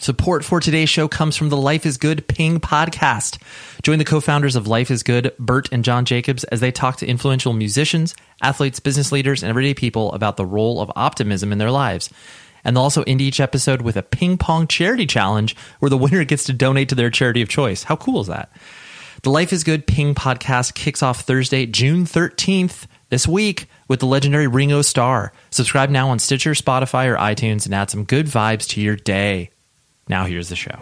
Support for today's show comes from the Life is Good Ping podcast. Join the co founders of Life is Good, Bert and John Jacobs, as they talk to influential musicians, athletes, business leaders, and everyday people about the role of optimism in their lives. And they'll also end each episode with a ping pong charity challenge where the winner gets to donate to their charity of choice. How cool is that? The Life is Good Ping podcast kicks off Thursday, June 13th this week with the legendary Ringo Starr. Subscribe now on Stitcher, Spotify, or iTunes and add some good vibes to your day. Now, here's the show.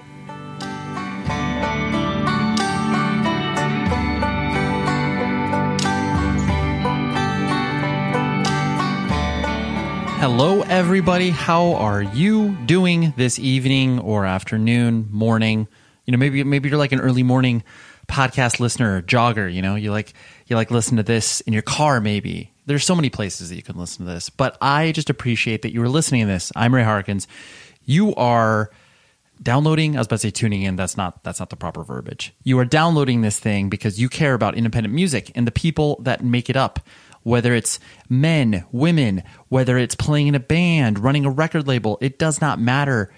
Hello, everybody. How are you doing this evening or afternoon, morning? You know, maybe maybe you're like an early morning podcast listener or jogger. You know, you like you like listen to this in your car. Maybe there's so many places that you can listen to this, but I just appreciate that you are listening to this. I'm Ray Harkins. You are downloading. I was about to say tuning in. That's not that's not the proper verbiage. You are downloading this thing because you care about independent music and the people that make it up whether it's men, women, whether it's playing in a band, running a record label, it does not matter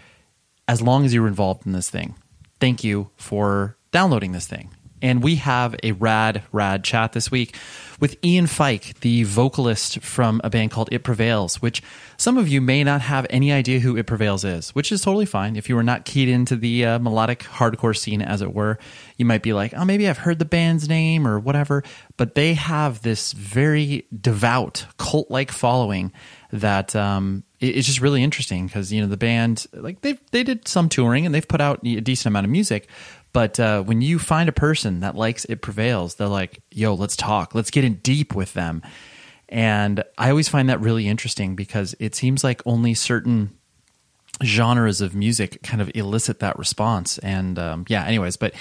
as long as you're involved in this thing. Thank you for downloading this thing. And we have a rad, rad chat this week with Ian Fike, the vocalist from a band called It Prevails, which some of you may not have any idea who It Prevails is, which is totally fine. If you were not keyed into the uh, melodic hardcore scene, as it were, you might be like, oh, maybe I've heard the band's name or whatever. But they have this very devout, cult like following that um, it's just really interesting because you know the band like they they did some touring and they've put out a decent amount of music but uh, when you find a person that likes it prevails they're like yo let's talk let's get in deep with them and i always find that really interesting because it seems like only certain genres of music kind of elicit that response and um, yeah anyways but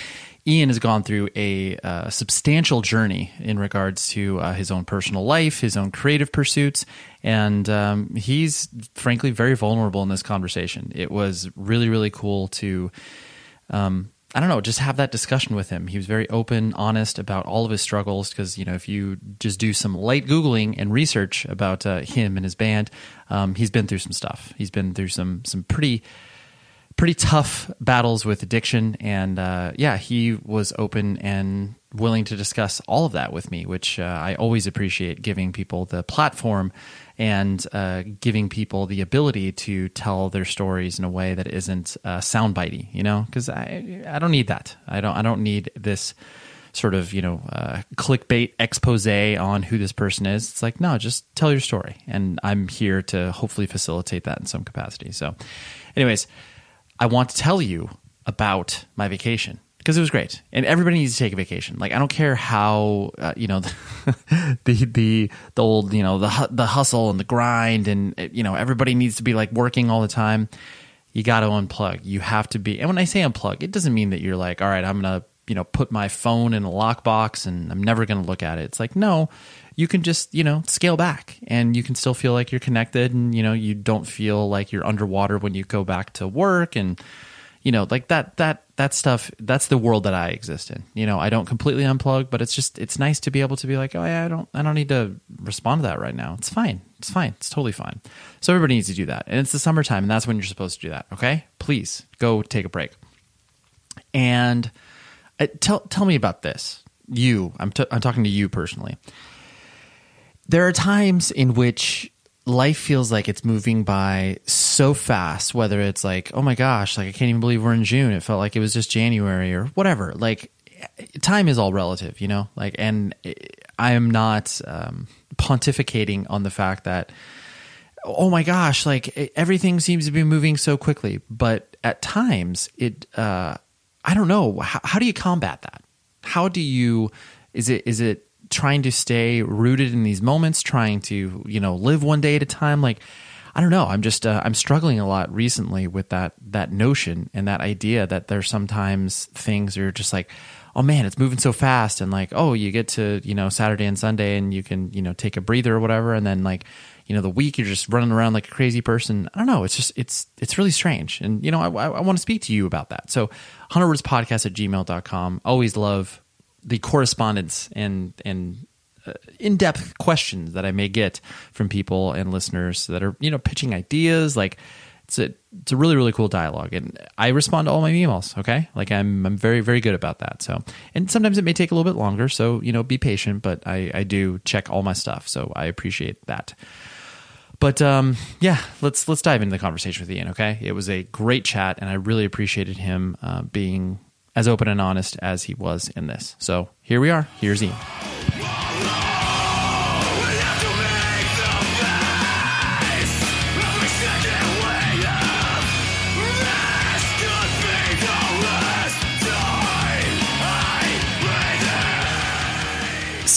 Ian has gone through a uh, substantial journey in regards to uh, his own personal life, his own creative pursuits, and um, he's frankly very vulnerable in this conversation. It was really, really cool to. Um, I don't know, just have that discussion with him. He was very open, honest about all of his struggles. Because you know, if you just do some light googling and research about uh, him and his band, um, he's been through some stuff. He's been through some some pretty pretty tough battles with addiction, and uh, yeah, he was open and willing to discuss all of that with me, which uh, I always appreciate giving people the platform and uh, giving people the ability to tell their stories in a way that isn't uh, soundbitey, you know, because I I don't need that. I don't I don't need this sort of you know uh, clickbait expose on who this person is. It's like no, just tell your story, and I'm here to hopefully facilitate that in some capacity. So, anyways, I want to tell you about my vacation because it was great. And everybody needs to take a vacation. Like i don't care how uh, you know the the the old you know the the hustle and the grind and you know everybody needs to be like working all the time. You got to unplug. You have to be and when i say unplug it doesn't mean that you're like all right i'm gonna you know put my phone in a lockbox and i'm never gonna look at it. It's like no you can just you know scale back and you can still feel like you're connected and you know you don't feel like you're underwater when you go back to work and you know like that that that stuff that's the world that i exist in. You know i don't completely unplug but it's just it's nice to be able to be like oh yeah i don't i don't need to respond to that right now. It's fine. It's fine. It's totally fine. So everybody needs to do that. And it's the summertime and that's when you're supposed to do that. Okay? Please go take a break. And uh, tell tell me about this. You i'm, t- I'm talking to you personally there are times in which life feels like it's moving by so fast whether it's like oh my gosh like i can't even believe we're in june. It felt like it was just january or whatever. Like time is all relative you know? Like and i am not um, pontificating on the fact that oh my gosh like everything seems to be moving so quickly. But at times it uh, i don't know. How, how do you combat that? How do you is it is it trying to stay rooted in these moments, trying to, you know, live one day at a time. Like, I don't know. I'm just uh, I'm struggling a lot recently with that that notion and that idea that there's sometimes things are just like, oh man, it's moving so fast, and like, oh, you get to you know Saturday and Sunday, and you can you know take a breather or whatever, and then like you know the week you're just running around like a crazy person. I don't know. It's just it's it's really strange, and you know I I, I want to speak to you about that. So, hundred words podcast at gmail.com. Always love the correspondence and and uh, in-depth questions that I may get from people and listeners that are you know pitching ideas. Like it's a it's a really really cool dialogue. And I respond to all my emails okay? Like I'm I'm very very good about that. So and sometimes it may take a little bit longer. So you know be patient but I I do check all my stuff. So I appreciate that. But um, yeah, let's let's dive into the conversation with Ian. Okay, it was a great chat, and I really appreciated him uh, being as open and honest as he was in this. So here we are. Here's Ian.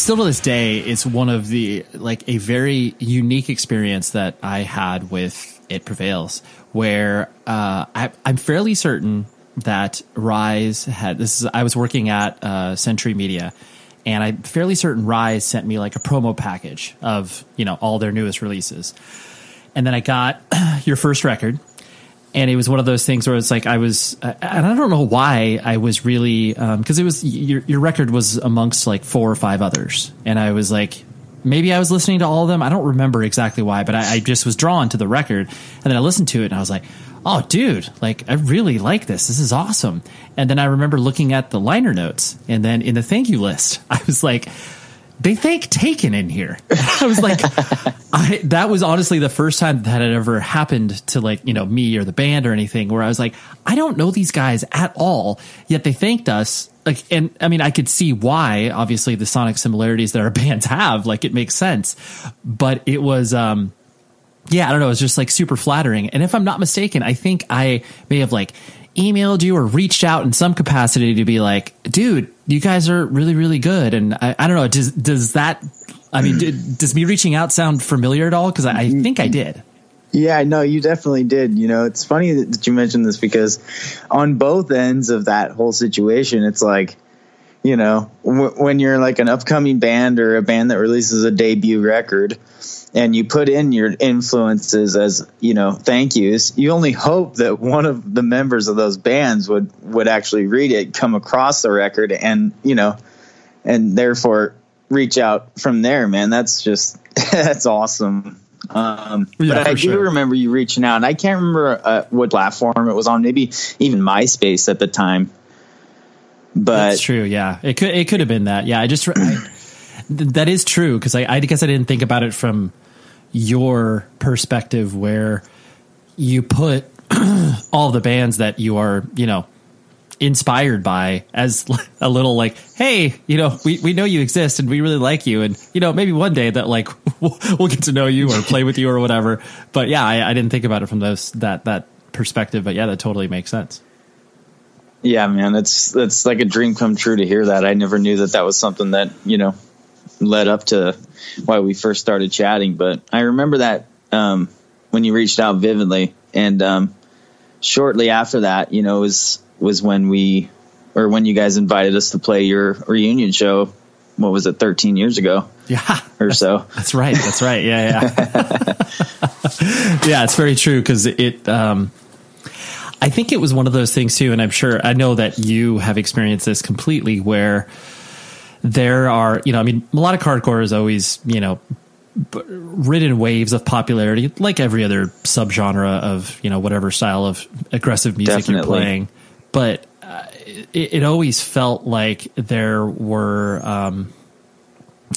still to this day, it's one of the like a very unique experience that I had with It Prevails, where uh, I, I'm fairly certain that Rise had this is I was working at uh, Century Media and I'm fairly certain Rise sent me like a promo package of, you know, all their newest releases. And then I got your first record and it was one of those things where it's like I was and I don't know why I was really because um, it was your your record was amongst like four or five others and I was like maybe I was listening to all of them. I don't remember exactly why, but I, I, just was drawn to the record, and then I listened to it, and I was like, oh, dude, like I really like this. This is awesome. And then I remember looking at the liner notes, and then in the thank you list, I was like, they thank Taken in here. I was like, I, that was honestly the first time that had ever happened to like, you know, me or the band or anything where I was like, I don't know these guys at all, yet they thanked us. Like, and I mean, I could see why, obviously the sonic similarities that our bands have, like it makes sense, but it was, um, yeah, I don't know. It's just like super flattering. And if I'm not mistaken, I think I may have like emailed you or reached out in some capacity to be like, dude, you guys are really, really good. And I, I don't know. Does, does that, I mean, did, does me reaching out sound familiar at all? Cause I, I mm-hmm. think I did. Yeah, no, you definitely did. You know, it's funny that you mentioned this because on both ends of that whole situation, it's like, you know, w- when you're like an upcoming band or a band that releases a debut record and you put in your influences as, you know, thank yous, you only hope that one of the members of those bands would would actually read it, come across the record and, you know, and therefore reach out from there, man. That's just that's awesome. Um, Yeah, but I do sure. remember you reaching out, and I can't remember uh, what platform it was on. Maybe even MySpace at the time. But That's true. Yeah, it could it could have been that. Yeah, I just I, th- that is true because I, I guess I didn't think about it from your perspective where you put all the bands that you are you know inspired by as a little like hey you know we, we know you exist and we really like you. And you know maybe one day that like we'll, we'll get to know you or play with you or whatever. But yeah I, I didn't think about it from those that that perspective. But yeah that totally makes sense. Yeah, man, it's it's like a dream come true to hear that. I never knew that that was something that you know led up to why we first started chatting. But I remember that um, when you reached out vividly, and um, shortly after that, you know, was was when we or when you guys invited us to play your reunion show. What was it, thirteen years ago yeah or so? That's right. That's right. Yeah, yeah. yeah, it's very true because it. Um, I think it was one of those things too, and I'm sure I know that you have experienced this completely, where there are, you know, I mean, melodic hardcore is always, you know, ridden waves of popularity, like every other subgenre of, you know, whatever style of aggressive music you're playing. But uh, it, it always felt like there were. Um,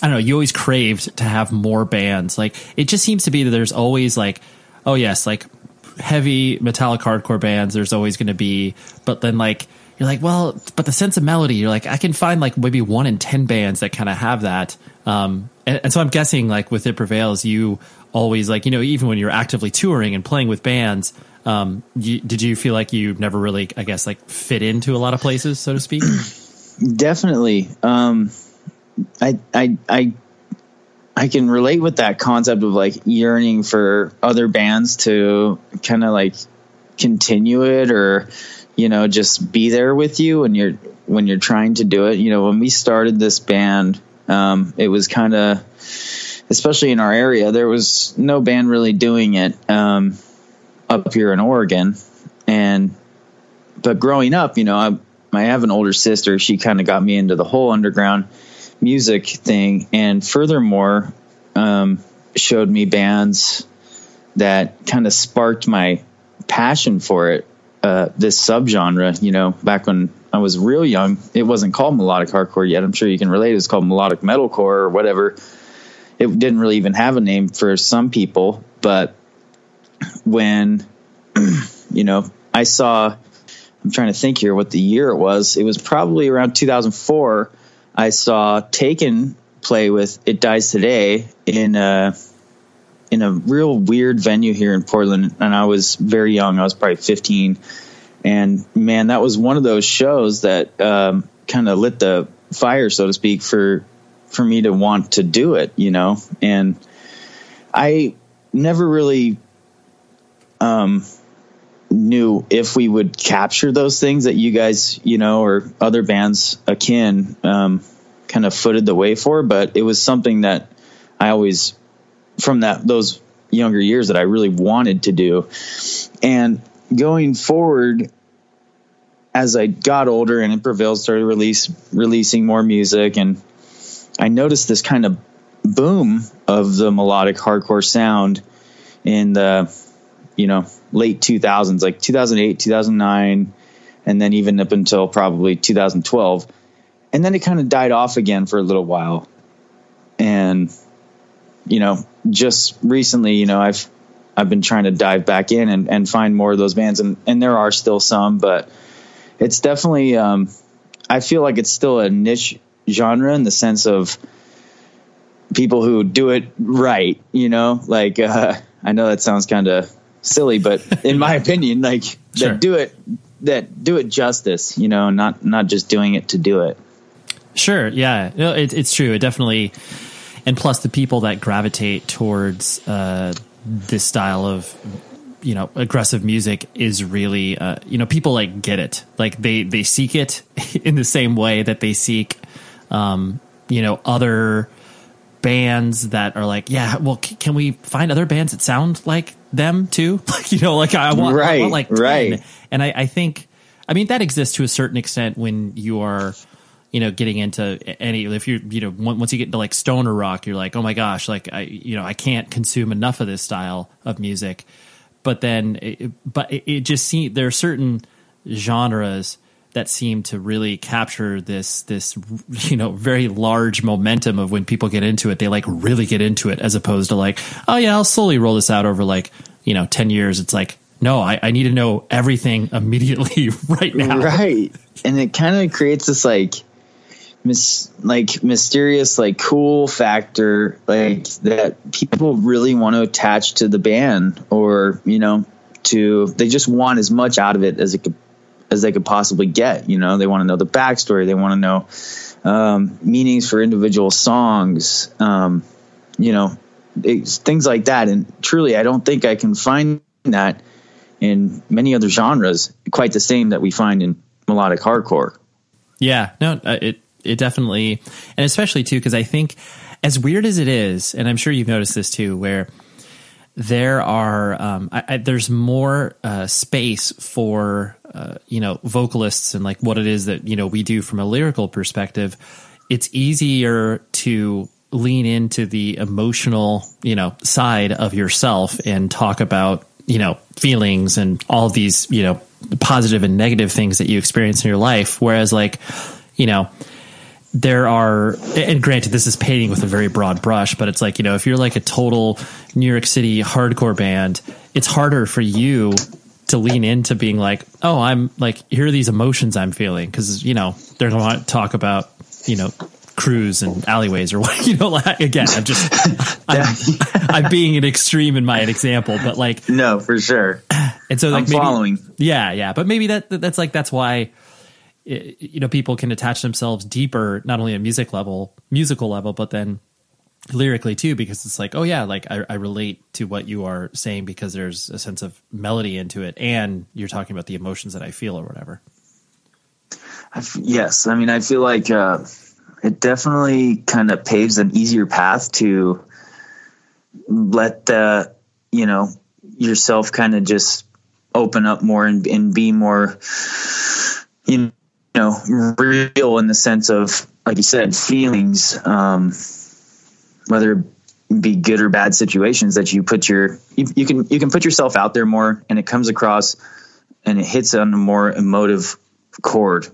I don't know, you always craved to have more bands. Like it just seems to be that there's always like, oh yes, like heavy metallic hardcore bands there's always going to be, but then like you're like, well, but the sense of melody, you're like I can find like maybe one in 10 bands that kind of have that. Um and, and so I'm guessing like with it prevails you always like, you know, even when you're actively touring and playing with bands, um you, did you feel like you never really I guess like fit into a lot of places so to speak? Definitely. Um, I, I, I, I can relate with that concept of like yearning for other bands to kind of like continue it or, you know, just be there with you when you're, when you're trying to do it. You know, when we started this band, um, it was kind of, especially in our area, there was no band really doing it, um, up here in Oregon. And, but growing up, you know, I, I have an older sister. She kind of got me into the whole underground music thing, and furthermore, um, showed me bands that kind of sparked my passion for it. Uh, this subgenre, you know, back when I was real young, it wasn't called melodic hardcore yet. I'm sure you can relate. It was called melodic metalcore or whatever. It didn't really even have a name for some people, but when you know, I saw I'm trying to think here what the year it was. It was probably around 2004. I saw Taken play with It Dies Today in a in a real weird venue here in Portland, and I was very young. I was probably 15, and man, that was one of those shows that um, kind of lit the fire, so to speak, for for me to want to do it. You know, and I never really um, knew if we would capture those things that you guys, you know, or other bands akin um, kind of footed the way for. But it was something that I always, from that those younger years, that I really wanted to do. And going forward, as I got older and It Prevails started release releasing more music, and I noticed this kind of boom of the melodic hardcore sound in the you know late 2000s like 2008 2009 and then even up until probably 2012 and then it kind of died off again for a little while and you know just recently you know i've i've been trying to dive back in and, and find more of those bands and and there are still some but it's definitely um i feel like it's still a niche genre in the sense of people who do it right you know like uh i know that sounds kind of silly but in my opinion like Sure. that do it that do it justice you know not not just doing it to do it Sure. Yeah. No, it, it's true. It definitely, and plus the people that gravitate towards uh, this style of you know aggressive music is really uh, you know people like get it like they they seek it in the same way that they seek um, you know other bands that are like yeah well c- can we find other bands that sound like them too like you know like i want, I want like 10. right. and I, I think i mean that exists to a certain extent when you are you know getting into any if you're you know once you get into like stoner rock you're like oh my gosh like i you know i can't consume enough of this style of music. But then it, but it, it just seems there are certain genres that seem to really capture this this you know very large momentum of when people get into it they like really get into it as opposed to like oh yeah i'll slowly roll this out over like you know 10 years. It's like no i, I need to know everything immediately right now. Right. And it kind of creates this like mis- like mysterious like cool factor like that people really want to attach to the band or you know to they just want as much out of it as it could as they could possibly get you know? They want to know the backstory they want to know um, meanings for individual songs um, you know things like that. And truly i don't think i can find that in many other genres quite the same that we find in melodic hardcore. Yeah, no, uh, it it definitely, and especially too because I think as weird as it is, and I'm sure you've noticed this too, where there are um, I, I, there's more uh, space for uh, you know vocalists and like what it is that you know we do from a lyrical perspective. It's easier to lean into the emotional you know side of yourself and talk about you know feelings and all these you know positive and negative things that you experience in your life whereas like you know there are and granted this is painting with a very broad brush but it's like you know if you're like a total new york city hardcore band it's harder for you to lean into being like oh i'm like here are these emotions i'm feeling. Because you know they're going to talk about you know crews and alleyways or what you know like again i'm just I'm, I'm being an extreme in my example but like no for sure. And so like I'm maybe, following. yeah yeah but maybe that that's like that's why i- you know people can attach themselves deeper not only at music level musical level but then lyrically too because it's like oh yeah like I, I relate to what you are saying because there's a sense of melody into it and you're talking about the emotions that i feel or whatever. I f- yes. I mean i feel like uh, it definitely kind of paves an easier path to let the you know yourself kind of just open up more and, and be more you know real in the sense of like you said feelings um whether it be good or bad situations that you put your you, you can you can put yourself out there more and it comes across and it hits on a more emotive chord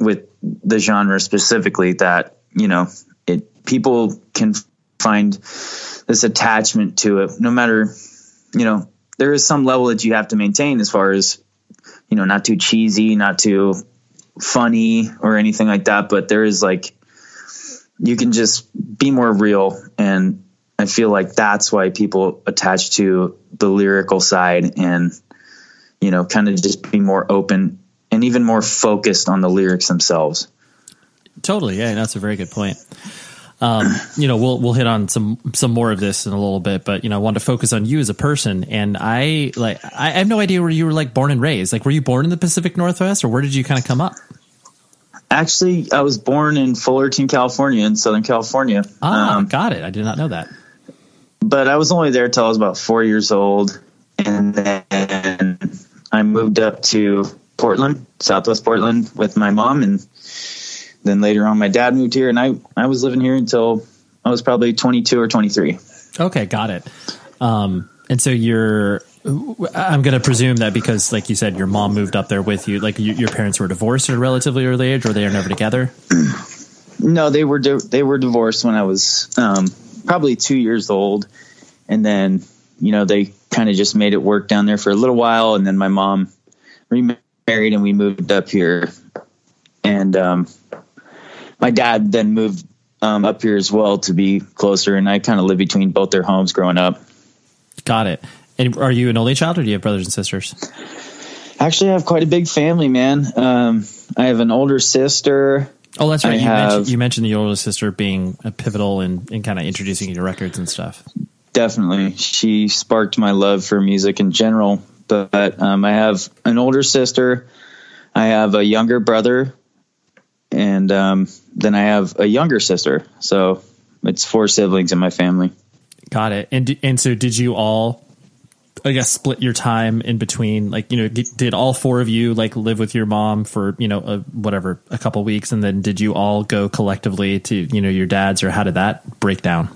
with the genre specifically that you know it people can find this attachment to it no matter you know there is some level that you have to maintain as far as you know not too cheesy not too funny or anything like that but there is like you can just be more real and i feel like that's why people attach to the lyrical side and you know kind of just be more open and even more focused on the lyrics themselves Totally, yeah, that's a very good point. Um, you know, we'll we'll hit on some some more of this in a little bit, but you know, I wanted to focus on you as a person, and I like I have no idea where you were like born and raised. Like, were you born in the Pacific Northwest, or where did you kind of come up? Actually i was born in fullerton california in southern california Ah, Um, got it. I did not know that. but I was only there till I was about four years old, and then I moved up to Portland, Southwest Portland, with my mom, and then later on, my dad moved here, and I I was living here until I was probably 22 or 23. Okay, got it. Um, and so you're, I'm going to presume that because, like you said, your mom moved up there with you. Like you, your parents were divorced at a relatively early age, or they are never together. No, they were di- they were divorced when I was um, probably two years old, and then you know they kind of just made it work down there for a little while, and then my mom remarried, and we moved up here, and um, my dad then moved um, up here as well to be closer, and I kind of lived between both their homes growing up. Got it. And are you an only child, or do you have brothers and sisters? Actually, I have quite a big family, man. Um, I have an older sister. Oh, that's right. I you, have- mentioned, you mentioned the older sister being a pivotal in, in kind of introducing you to records and stuff. definitely. She sparked my love for music in general. But um, I have an older sister, I have a younger brother, and um, then I have a younger sister. So it's four siblings in my family. Got it. And and so did you all I guess split your time in between like you know did all four of you like live with your mom for you know a, whatever a couple weeks and then did you all go collectively to you know your dad's or how did that break down?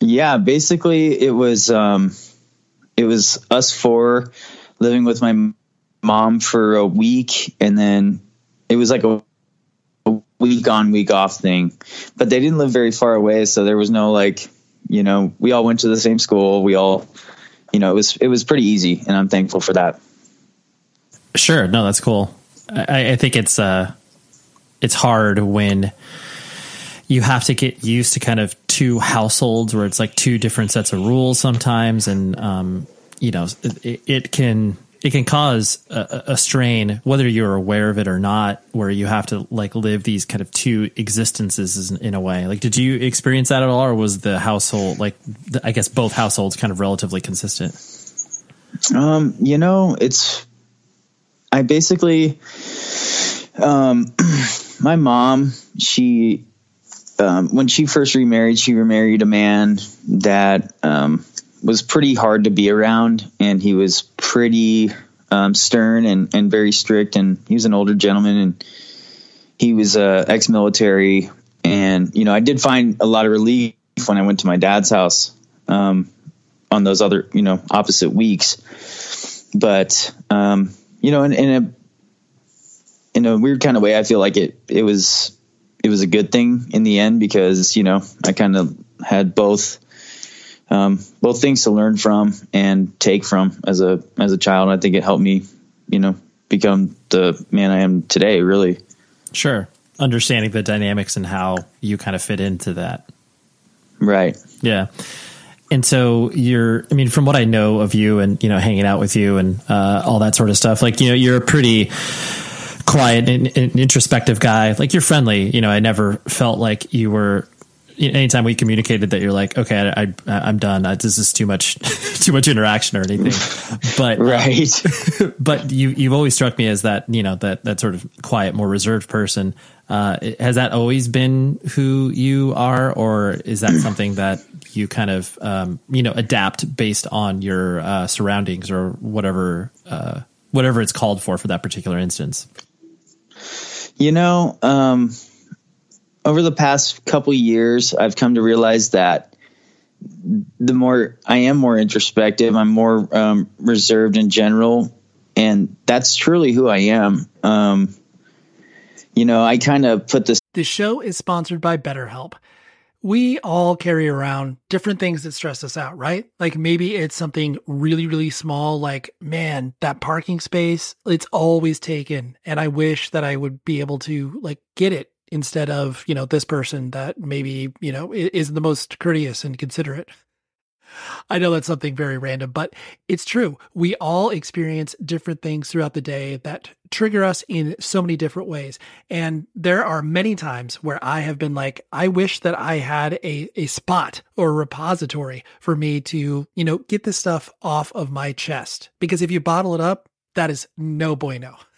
Yeah basically it was um it was us four living with my mom for a week and then it was like a, a week on week off thing. But they didn't live very far away so there was no like you know we all went to the same school we all you know, it was it was pretty easy, and I'm thankful for that. Sure, no, that's cool. I, I think it's uh, it's hard when you have to get used to kind of two households where it's like two different sets of rules sometimes, and um, you know, it, it can it can cause a, a, strain whether you're aware of it or not where you have to like live these kind of two existences in, in, a way. Like did you experience that at all or was the household like the, i guess both households kind of relatively consistent? Um you know it's i basically um my mom she um, when she first remarried she remarried a man that um was pretty hard to be around, and he was pretty um, stern and, and very strict. And he was an older gentleman, and he was uh, ex-military. And you know, I did find a lot of relief when I went to my dad's house um, on those other, you know, opposite weeks. But um, you know, in, in a in a weird kind of way, I feel like it it was it was a good thing in the end because you know I kind of had both um, both things to learn from and take from as a as a child. I think it helped me, you know, become the man I am today. Really, sure. Understanding the dynamics and how you kind of fit into that. Right. Yeah. And so you're, I mean, from what I know of you and, you know, hanging out with you and uh, all that sort of stuff, like, you know, you're a pretty quiet and, and introspective guy. Like, you're friendly. You know, I never felt like you were anytime we communicated that you're like, okay, I, I am done. I, this is too much, too much interaction or anything. But right. But you you've always struck me as that you know that that sort of quiet, more reserved person. Uh, has that always been who you are, or is that something that you kind of um, you know adapt based on your uh, surroundings or whatever uh, whatever it's called for for that particular instance? You know, um, over the past couple years, I've come to realize that the more I am more introspective, I'm more um, reserved in general, and that's truly who I am. Um, you know, I kind of put this. The show is sponsored by BetterHelp. We all carry around different things that stress us out, right? Like maybe it's something really, really small, like, man, that parking space, it's always taken. And I wish that I would be able to like get it instead of, you know, this person that maybe, you know, is the most courteous and considerate. I know that's something very random, but it's true. We all experience different things throughout the day that trigger us in so many different ways. And there are many times where I have been like, I wish that I had a, a spot or a repository for me to, you know, get this stuff off of my chest. Because if you bottle it up, that is no bueno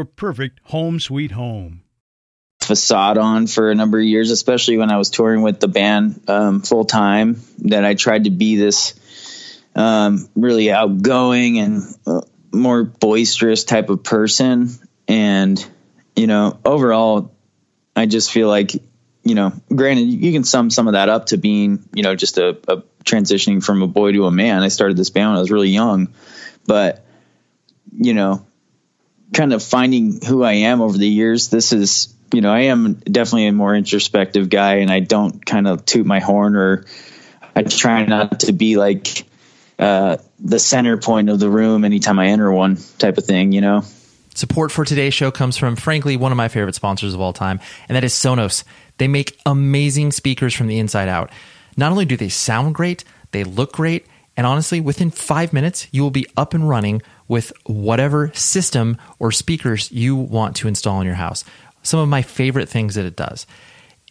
perfect home sweet home. Facade on for a number of years, especially when I was touring with the band um, full time. That I tried to be this um, really outgoing and uh, more boisterous type of person. And, you know, overall, I just feel like, you know, granted, you can sum some of that up to being, you know, just a, a transitioning from a boy to a man. I started this band when I was really young, but, you know, kind of finding who I am over the years, this is, you know, I am definitely a more introspective guy and I don't kind of toot my horn or I try not to be like, uh, the center point of the room anytime I enter one type of thing, you know? Support for today's show comes from, frankly, one of my favorite sponsors of all time, and that is Sonos. They make amazing speakers from the inside out. Not only do they sound great, they look great, and honestly, within five minutes, you will be up and running with whatever system or speakers you want to install in your house. Some of my favorite things that it does.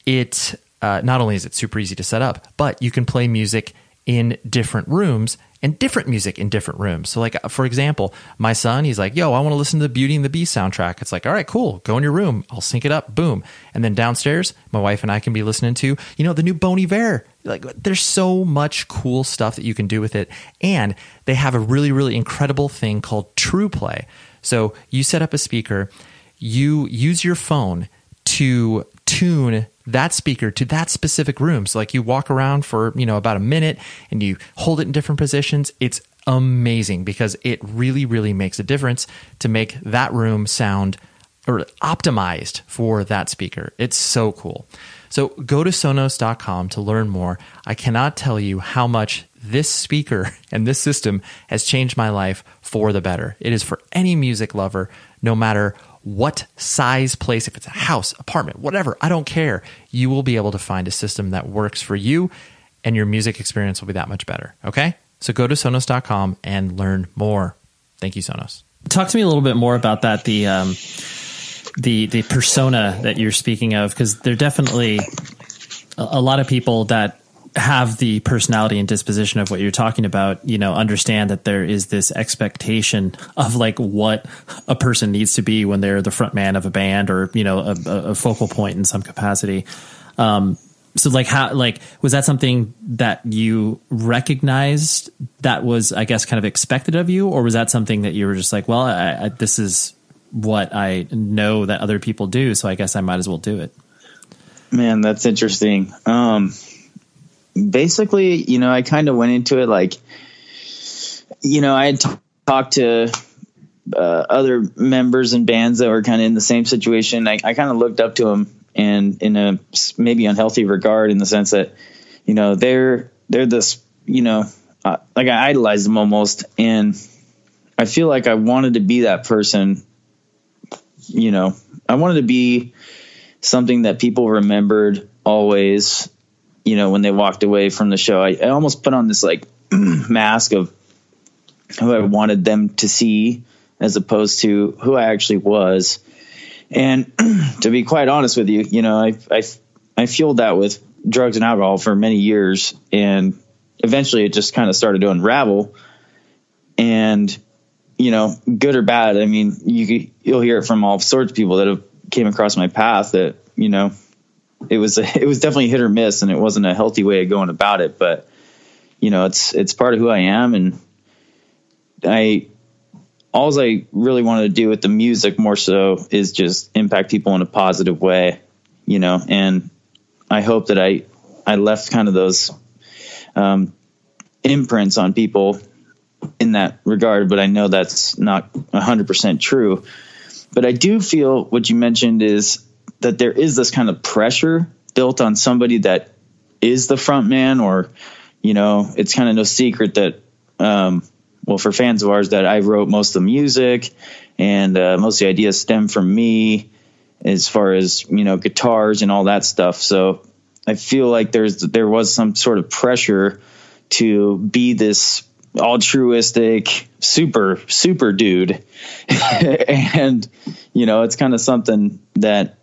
It uh, not only is it super easy to set up, but you can play music in different rooms and different music in different rooms. So, like for example, my son, he's like, "Yo, I want to listen to the Beauty and the Beast soundtrack." It's like, "All right, cool. Go in your room. I'll sync it up. Boom." And then downstairs, my wife and I can be listening to, you know, the new Bon Iver. Like, there's so much cool stuff that you can do with it, and they have a really, really incredible thing called Trueplay. So you set up a speaker, you use your phone to tune that speaker to that specific room. So like you walk around for, you know, about a minute and you hold it in different positions. It's amazing because it really, really makes a difference to make that room sound or optimized for that speaker. It's so cool. So go to sonos.com to learn more. I cannot tell you how much this speaker and this system has changed my life for the better. It is for any music lover, no matter what size place, if it's a house, apartment, whatever, I don't care. You will be able to find a system that works for you and your music experience will be that much better. Okay? So go to sonos.com and learn more. Thank you, Sonos. Talk to me a little bit more about that. The, um, the, the persona that you're speaking of, because there definitely a lot of people that have the personality and disposition of what you're talking about, you know, understand that there is this expectation of like what a person needs to be when they're the front man of a band or, you know, a, a focal point in some capacity. Um, so like how, like, was that something that you recognized that was, I guess, kind of expected of you? Or was that something that you were just like, well, I, I, this is what I know that other people do. So I guess I might as well do it. Man, that's interesting. Um, basically, you know, I kind of went into it like, you know, I had t- talked to uh, other members and bands that were kind of in the same situation. I, I kind of looked up to them and in a maybe unhealthy regard in the sense that, you know, they're they're this, you know, uh, like I idolized them almost, and I feel like I wanted to be that person. You know, I wanted to be something that people remembered always you know, when they walked away from the show, I, I almost put on this like mask of who I wanted them to see as opposed to who I actually was. And to be quite honest with you, you know, I, I, I fueled that with drugs and alcohol for many years. And eventually it just kind of started to unravel. And, you know, good or bad, I mean, you, you'll hear it from all sorts of people that have came across my path that, you know, it was, a, it was definitely hit or miss and it wasn't a healthy way of going about it. But, you know, it's, it's part of who I am. And I, all I really wanted to do with the music more so is just impact people in a positive way, you know, and I hope that I, I left kind of those, um, imprints on people in that regard, but I know that's not hundred percent true. But I do feel what you mentioned is that there is this kind of pressure built on somebody that is the front man or, you know, it's kind of no secret that, um, well, for fans of ours, that I wrote most of the music and uh, most of the ideas stem from me as far as, you know, guitars and all that stuff. So I feel like there's, there was some sort of pressure to be this altruistic super super dude and you know it's kind of something that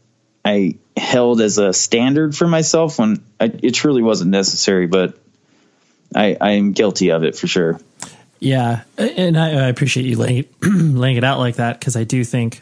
i held as a standard for myself when I, it truly wasn't necessary but i i am guilty of it for sure yeah and i, I appreciate you laying it, laying it out like that because i do think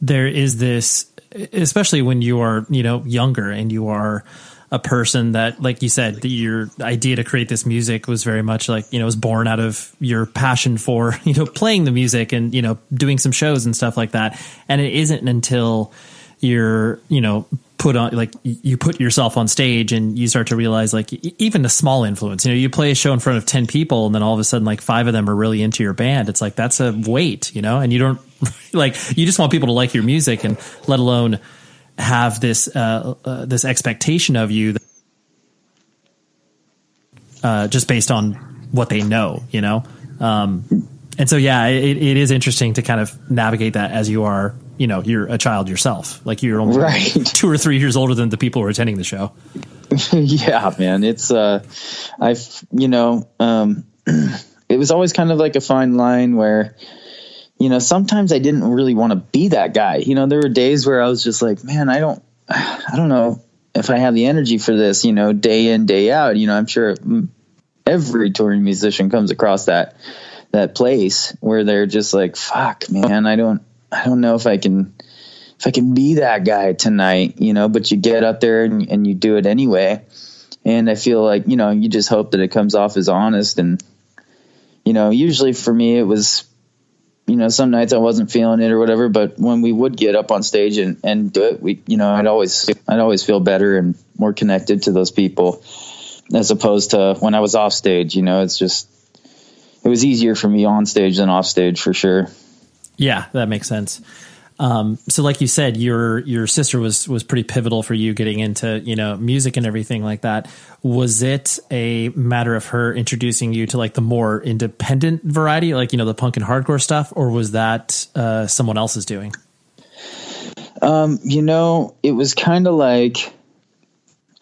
there is this especially when you are you know younger and you are a person that, like you said, your idea to create this music was very much like, you know, was born out of your passion for, you know, playing the music and, you know, doing some shows and stuff like that. And it isn't until you're, you know, put on like you put yourself on stage and you start to realize like even a small influence. You know you play a show in front of 10 people and then all of a sudden like five of them are really into your band. It's like that's a weight you know? And you don't like you just want people to like your music and let alone have this uh, uh, this expectation of you, that, uh, just based on what they know, you know. Um, and so, yeah, it, it is interesting to kind of navigate that as you are, you know, you're a child yourself. Like you're only right. two or three years older than the people who are attending the show. yeah, man, it's uh, I've you know, um, it was always kind of like a fine line where you know, sometimes I didn't really want to be that guy. You know, there were days where I was just like, man, I don't, I don't know if I have the energy for this, you know, day in, day out. You know, I'm sure every touring musician comes across that, that place where they're just like, fuck, man, I don't, I don't know if I can, if I can be that guy tonight, you know, but you get up there and, and you do it anyway. And I feel like, you know, you just hope that it comes off as honest and, you know, usually for me, it was you know, some nights I wasn't feeling it or whatever, but when we would get up on stage and, and do it, we, you know, I'd always, I'd always feel better and more connected to those people as opposed to when I was off stage, you know, it's just, it was easier for me on stage than off stage for sure. Yeah, that makes sense. Um, so like you said, your your sister was was pretty pivotal for you getting into you know music and everything like that. Was it a matter of her introducing you to like the more independent variety, like you know the punk and hardcore stuff, or was that uh, someone else's doing? Um, you know, it was kind of like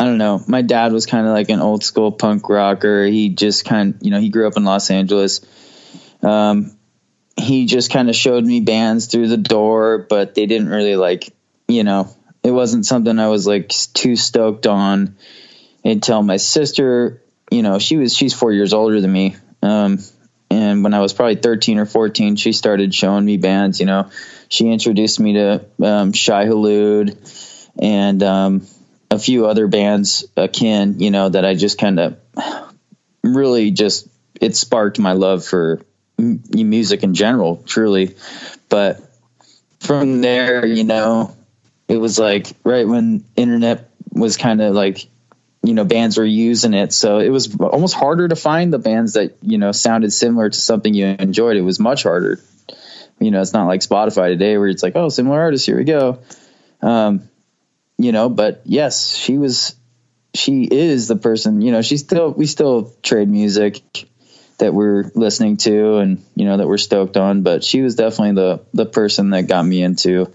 I don't know. My dad was kind of like an old school punk rocker. He just kind, you know, he grew up in Los Angeles. Um, he just kind of showed me bands through the door, but they didn't really like, you know, it wasn't something I was like too stoked on until my sister, you know, she was, she's four years older than me. Um, and when I was probably 13 or 14, she started showing me bands, you know, she introduced me to, um, Shai Hulud and, um, a few other bands akin, you know, that I just kind of really just, it sparked my love for music in general, truly. But from there, you know, it was like right when internet was kind of like, you know, bands were using it. So it was almost harder to find the bands that, you know, sounded similar to something you enjoyed. It was much harder. You know, it's not like Spotify today where it's like, oh, similar artists, here we go. Um, you know, but yes, she was, she is the person, you know, she still, we still trade music that we're listening to and you know that we're stoked on but she was definitely the the person that got me into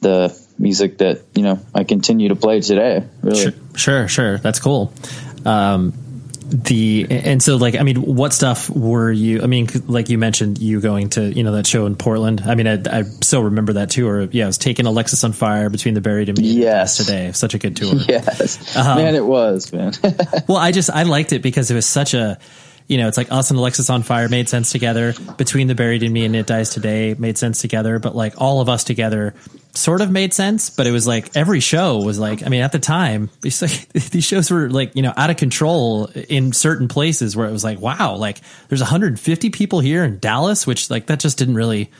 the music that you know I continue to play today really sure sure, sure. that's cool um the and so like I mean, what stuff were you? I mean, like you mentioned, you going to you know that show in Portland. I mean, I, I still remember that too. Or yeah, I was taking Alexisonfire between the buried and me. Yes, today, such a good tour. Yes, um, man, it was man. well, I just I liked it because it was such a you know, it's like us and Alexisonfire made sense together. Between the Buried and Me and It Dies Today made sense together. But like all of us together sort of made sense. But it was like every show was like, I mean, at the time, it's like these shows were like, you know, out of control in certain places where it was like, wow, like there's 150 people here in Dallas, which like that just didn't really,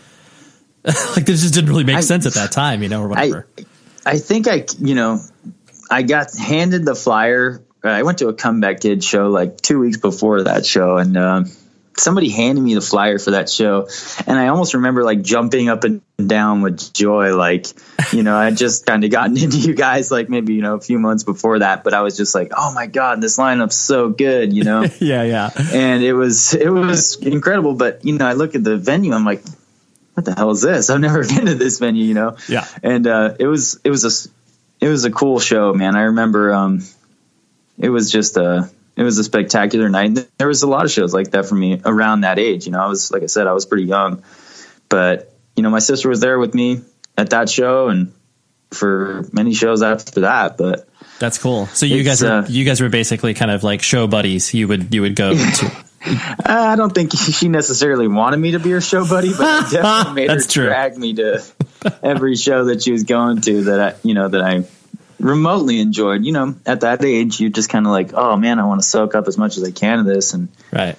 like this just didn't really make I, sense at that time, you know, or whatever. I, I think I, you know, I got handed the flyer I went to a comeback kid show like two weeks before that show, and um, somebody handed me the flyer for that show, and I almost remember like jumping up and down with joy. Like, you know, I just kind of gotten into you guys like maybe you know a few months before that, but I was just like, oh my god, this lineup's so good, you know? yeah, yeah. And it was it was incredible, but you know, I look at the venue, I'm like, what the hell is this? I've never been to this venue, you know? Yeah. And uh, it was it was a it was a cool show, man. I remember. um it was just a it was a spectacular night. There was a lot of shows like that for me around that age. You know, I was like I said, I was pretty young, but you know, my sister was there with me at that show and for many shows after that. But that's cool. So you guys were uh, you guys were basically kind of like show buddies. You would you would go to. I don't think she necessarily wanted me to be her show buddy, but definitely made her true. drag me to every show that she was going to that I, you know, that I remotely enjoyed. You know, at that age, you're just kind of like, oh man, I want to soak up as much as I can of this, and right.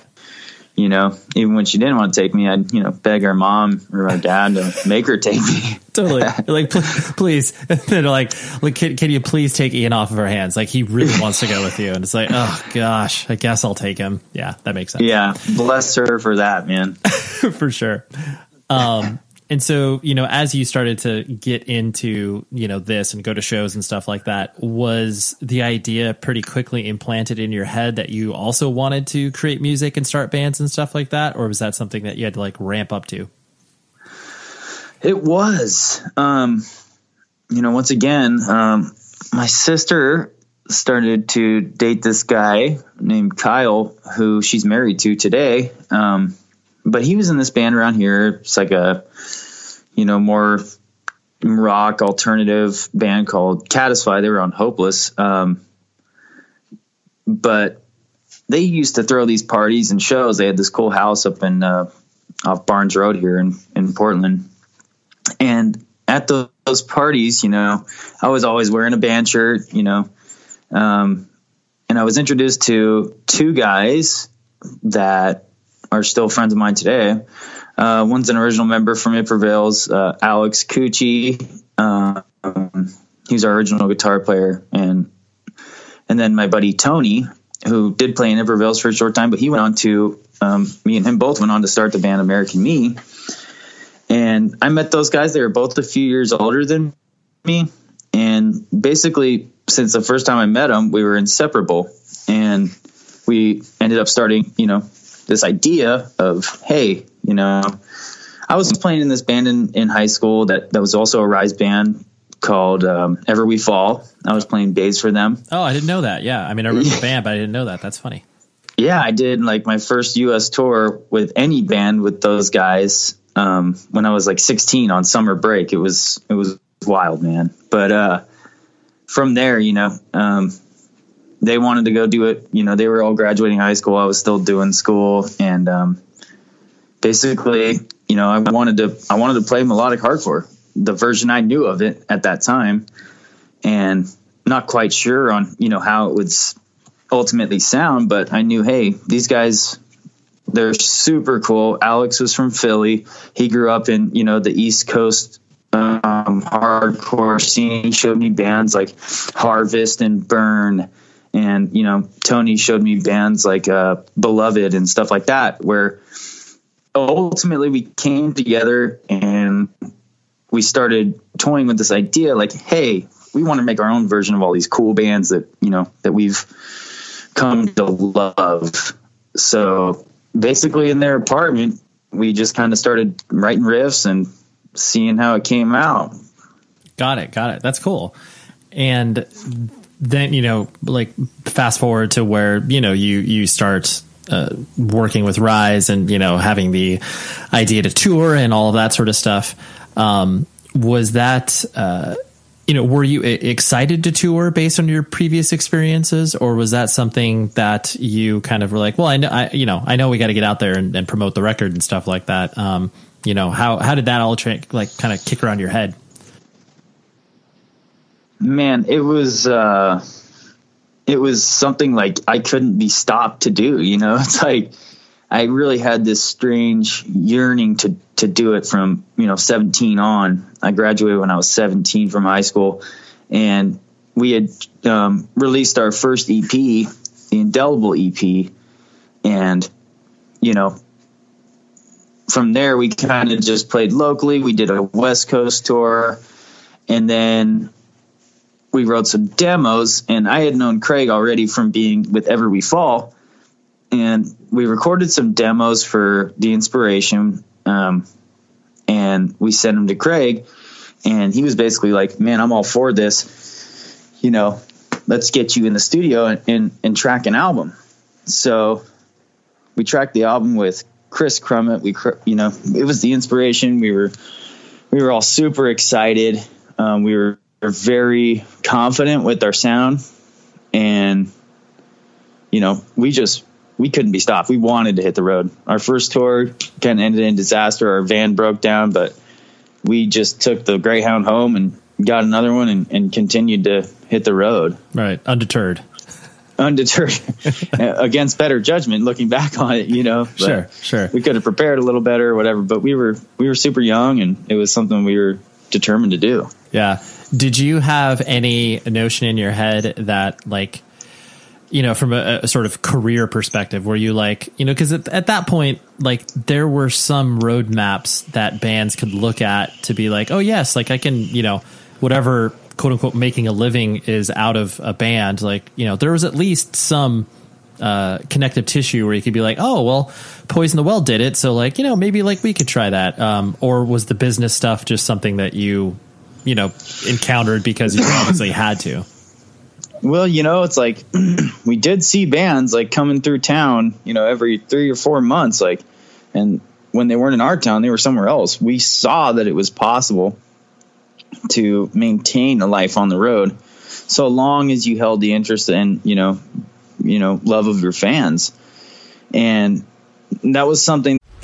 You know, even when she didn't want to take me, I'd you know beg our mom or our dad to make her take me. totally, like please. they're like, like can, can you please take Ian off of her hands? Like he really wants to go with you, and it's like, oh gosh, I guess I'll take him. Yeah, that makes sense. Yeah, bless her for that, man. for sure. Um, and so, you know, as you started to get into, you know, this and go to shows and stuff like that, was the idea pretty quickly implanted in your head that you also wanted to create music and start bands and stuff like that? Or was that something that you had to like ramp up to? It was. Um, you know, once again, um, my sister started to date this guy named Kyle, who she's married to today. Um, but he was in this band around here. It's like a, you know, more rock alternative band called Catisfy. They were on Hopeless. Um, but they used to throw these parties and shows. They had this cool house up in uh, off Barnes Road here in in Portland, and at the, those parties, you know, I was always wearing a band shirt, you know, um, and I was introduced to two guys that are still friends of mine today. Uh, one's an original member from It Prevails, uh, Alex Cucci. Um, he's our original guitar player, and and then my buddy Tony, who did play in It Prevails for a short time, but he went on to um, me and him both went on to start the band American Me. And I met those guys. They were both a few years older than me, and basically, since the first time I met them, we were inseparable, and we ended up starting, you know, this idea of, hey, you know, I was playing in this band in, in high school that, that was also a rise band called um, Ever We Fall. I was playing bass for them. Oh, I didn't know that. Yeah. I mean, I remember the band, but I didn't know that. That's funny. Yeah, I did like my first US tour with any band with those guys um, when I was like 16 on summer break. It was, it was wild, man. But uh, from there, you know, um, they wanted to go do it. You know, they were all graduating high school. I was still doing school, and um, basically, you know, I wanted to I wanted to play melodic hardcore, the version I knew of it at that time, and not quite sure on you know how it would ultimately sound, but I knew, hey, these guys. They're super cool. Alex was from Philly. He grew up in, you know, the East Coast um, hardcore scene. He showed me bands like Harvest and Burn and you know tony showed me bands like uh, beloved and stuff like that where ultimately we came together and we started toying with this idea like hey we want to make our own version of all these cool bands that you know that we've come to love. So basically in their apartment we just kind of started writing riffs and seeing how it came out. Got it got it. That's cool. And then you know, like fast forward to where you know you you start uh, working with Rise and you know having the idea to tour and all of that sort of stuff. Um, was that uh, you know were you excited to tour based on your previous experiences, or was that something that you kind of were like, well, I know, I, you know, I know we got to get out there and, and, promote the record and stuff like that. Um, you know, how how did that all tra- like kind of kick around your head? Man, it was. Uh it was something like I couldn't be stopped to do. You know, it's like I really had this strange yearning to to do it from you know 17 on. I graduated when I was 17 from high school, and we had um, released our first EP, the Indelible EP, and you know. From there, we kind of just played locally. We did a West Coast tour, and then we wrote some demos, and I had known Craig already from being with Ever We Fall, and we recorded some demos for the inspiration, um, and we sent them to Craig, and he was basically like, "Man, I'm all for this. You know, let's get you in the studio and and, and track an album." So we tracked the album with Chris Crummett. We, you know, it was the inspiration. We were we were all super excited. Um, we were are very confident with our sound. And you know we just we couldn't be stopped. We wanted to hit the road. Our first tour kind of ended in disaster. Our van broke down but we just took the greyhound home and got another one and, and continued to hit the road. Right. Undeterred. Undeterred. Against better judgment looking back on it you know sure sure. we could have prepared a little better or whatever but we were we were super young and it was something we were determined to do. Yeah did you have any notion in your head that like you know from a, a sort of career perspective were you like you know because at, at, that point like there were some roadmaps that bands could look at to be like oh yes like i can you know whatever quote unquote making a living is out of a band. Like you know there was at least some uh, connective tissue where you could be like oh well poison the well did it so like you know maybe like we could try that. Um, or was the business stuff just something that you you know encountered because you obviously had to? Well, you know, it's like we did see bands like coming through town, you know, every three or four months, like, and when they weren't in our town, they were somewhere else. We saw that it was possible to maintain a life on the road, so long as you held the interest and you know, you know, love of your fans, and that was something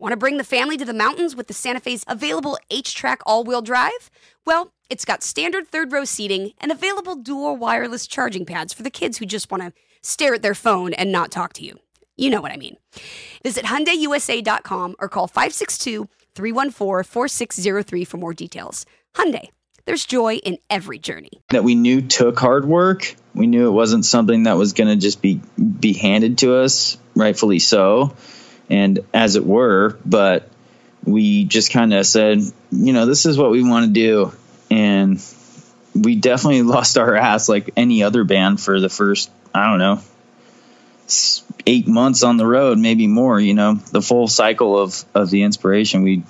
Want to bring the family to the mountains with the Santa Fe's available H-Track all-wheel drive? Well, it's got standard third row seating and available dual wireless charging pads for the kids who just want to stare at their phone and not talk to you. You know what I mean. Visit HyundaiUSA.com or call 562-314-4603 for more details. Hyundai, there's joy in every journey. That we knew took hard work. We knew it wasn't something that was going to just be be handed to us, rightfully so, and as it were. But we just kind of said, you know, this is what we want to do, and we definitely lost our ass like any other band for the first, I don't know, eight months on the road, maybe more. You know, the full cycle of of the inspiration. We,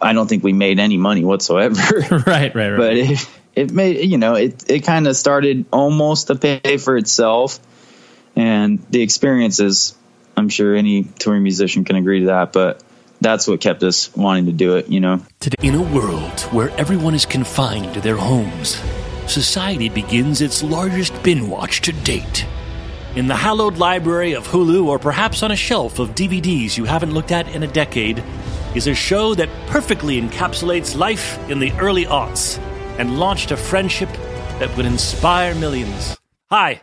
I don't think we made any money whatsoever. right, right, right. But it it made you know it it kind of started almost to pay for itself, and the experiences. I'm sure any touring musician can agree to that, but that's what kept us wanting to do it, you know. In a world where everyone is confined to their homes, society begins its largest bin watch to date. In the hallowed library of Hulu, or perhaps on a shelf of DVDs you haven't looked at in a decade, is a show that perfectly encapsulates life in the early aughts and launched a friendship that would inspire millions. Hi,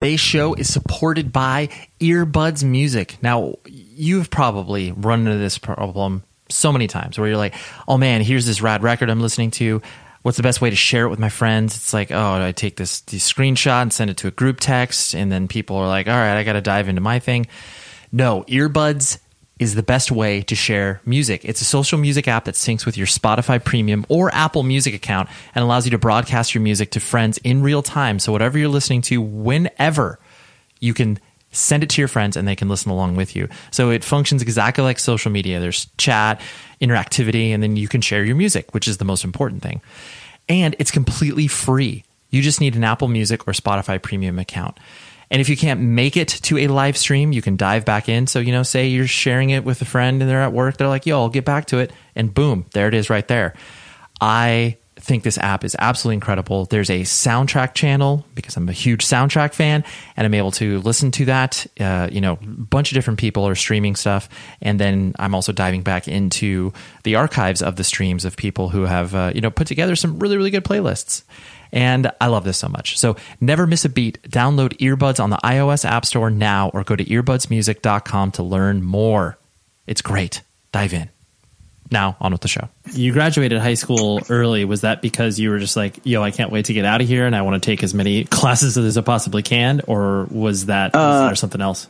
Today's show is supported by Earbuds Music. Now, you've probably run into this problem so many times where you're like, oh man, here's this rad record I'm listening to. What's the best way to share it with my friends? It's like, oh, I take this, this screenshot and send it to a group text, and then people are like, all right, I got to dive into my thing. No, Earbuds is the best way to share music. It's a social music app that syncs with your Spotify Premium or Apple Music account and allows you to broadcast your music to friends in real time. So, whatever you're listening to, whenever you can send it to your friends and they can listen along with you. So, it functions exactly like social media there's chat, interactivity, and then you can share your music, which is the most important thing. And it's completely free. You just need an Apple Music or Spotify Premium account. And if you can't make it to a live stream, you can dive back in. So, you know, say you're sharing it with a friend and they're at work, they're like, yo, I'll get back to it. And boom, there it is right there. I think this app is absolutely incredible. There's a soundtrack channel because I'm a huge soundtrack fan and I'm able to listen to that. Uh, you know, a bunch of different people are streaming stuff. And then I'm also diving back into the archives of the streams of people who have, uh, you know, put together some really, really good playlists. And I love this so much. So never miss a beat. Download earbuds on the iOS App Store now or go to earbudsmusic.com to learn more. It's great. Dive in. Now, on with the show. You graduated high school early. Was that because you were just like, yo, I can't wait to get out of here and I want to take as many classes as I possibly can? Or was that was Uh, there something else?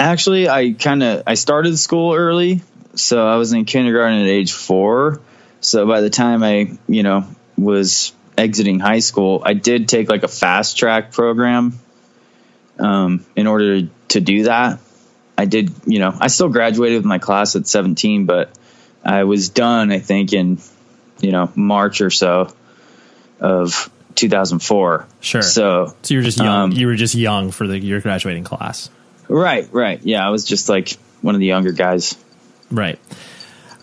Actually, I kind of I started school early, so I was in kindergarten at age four. So by the time I, you know, was exiting high school, I did take like a fast track program. Um, in order to do that, I did, you know, I still graduated with my class at 17, but I was done, I think, in, you know, March or so of 2004. Sure. So, So you were just young. um, you were just young for the your graduating class. right, right. Yeah, I was just like one of the younger guys. Right.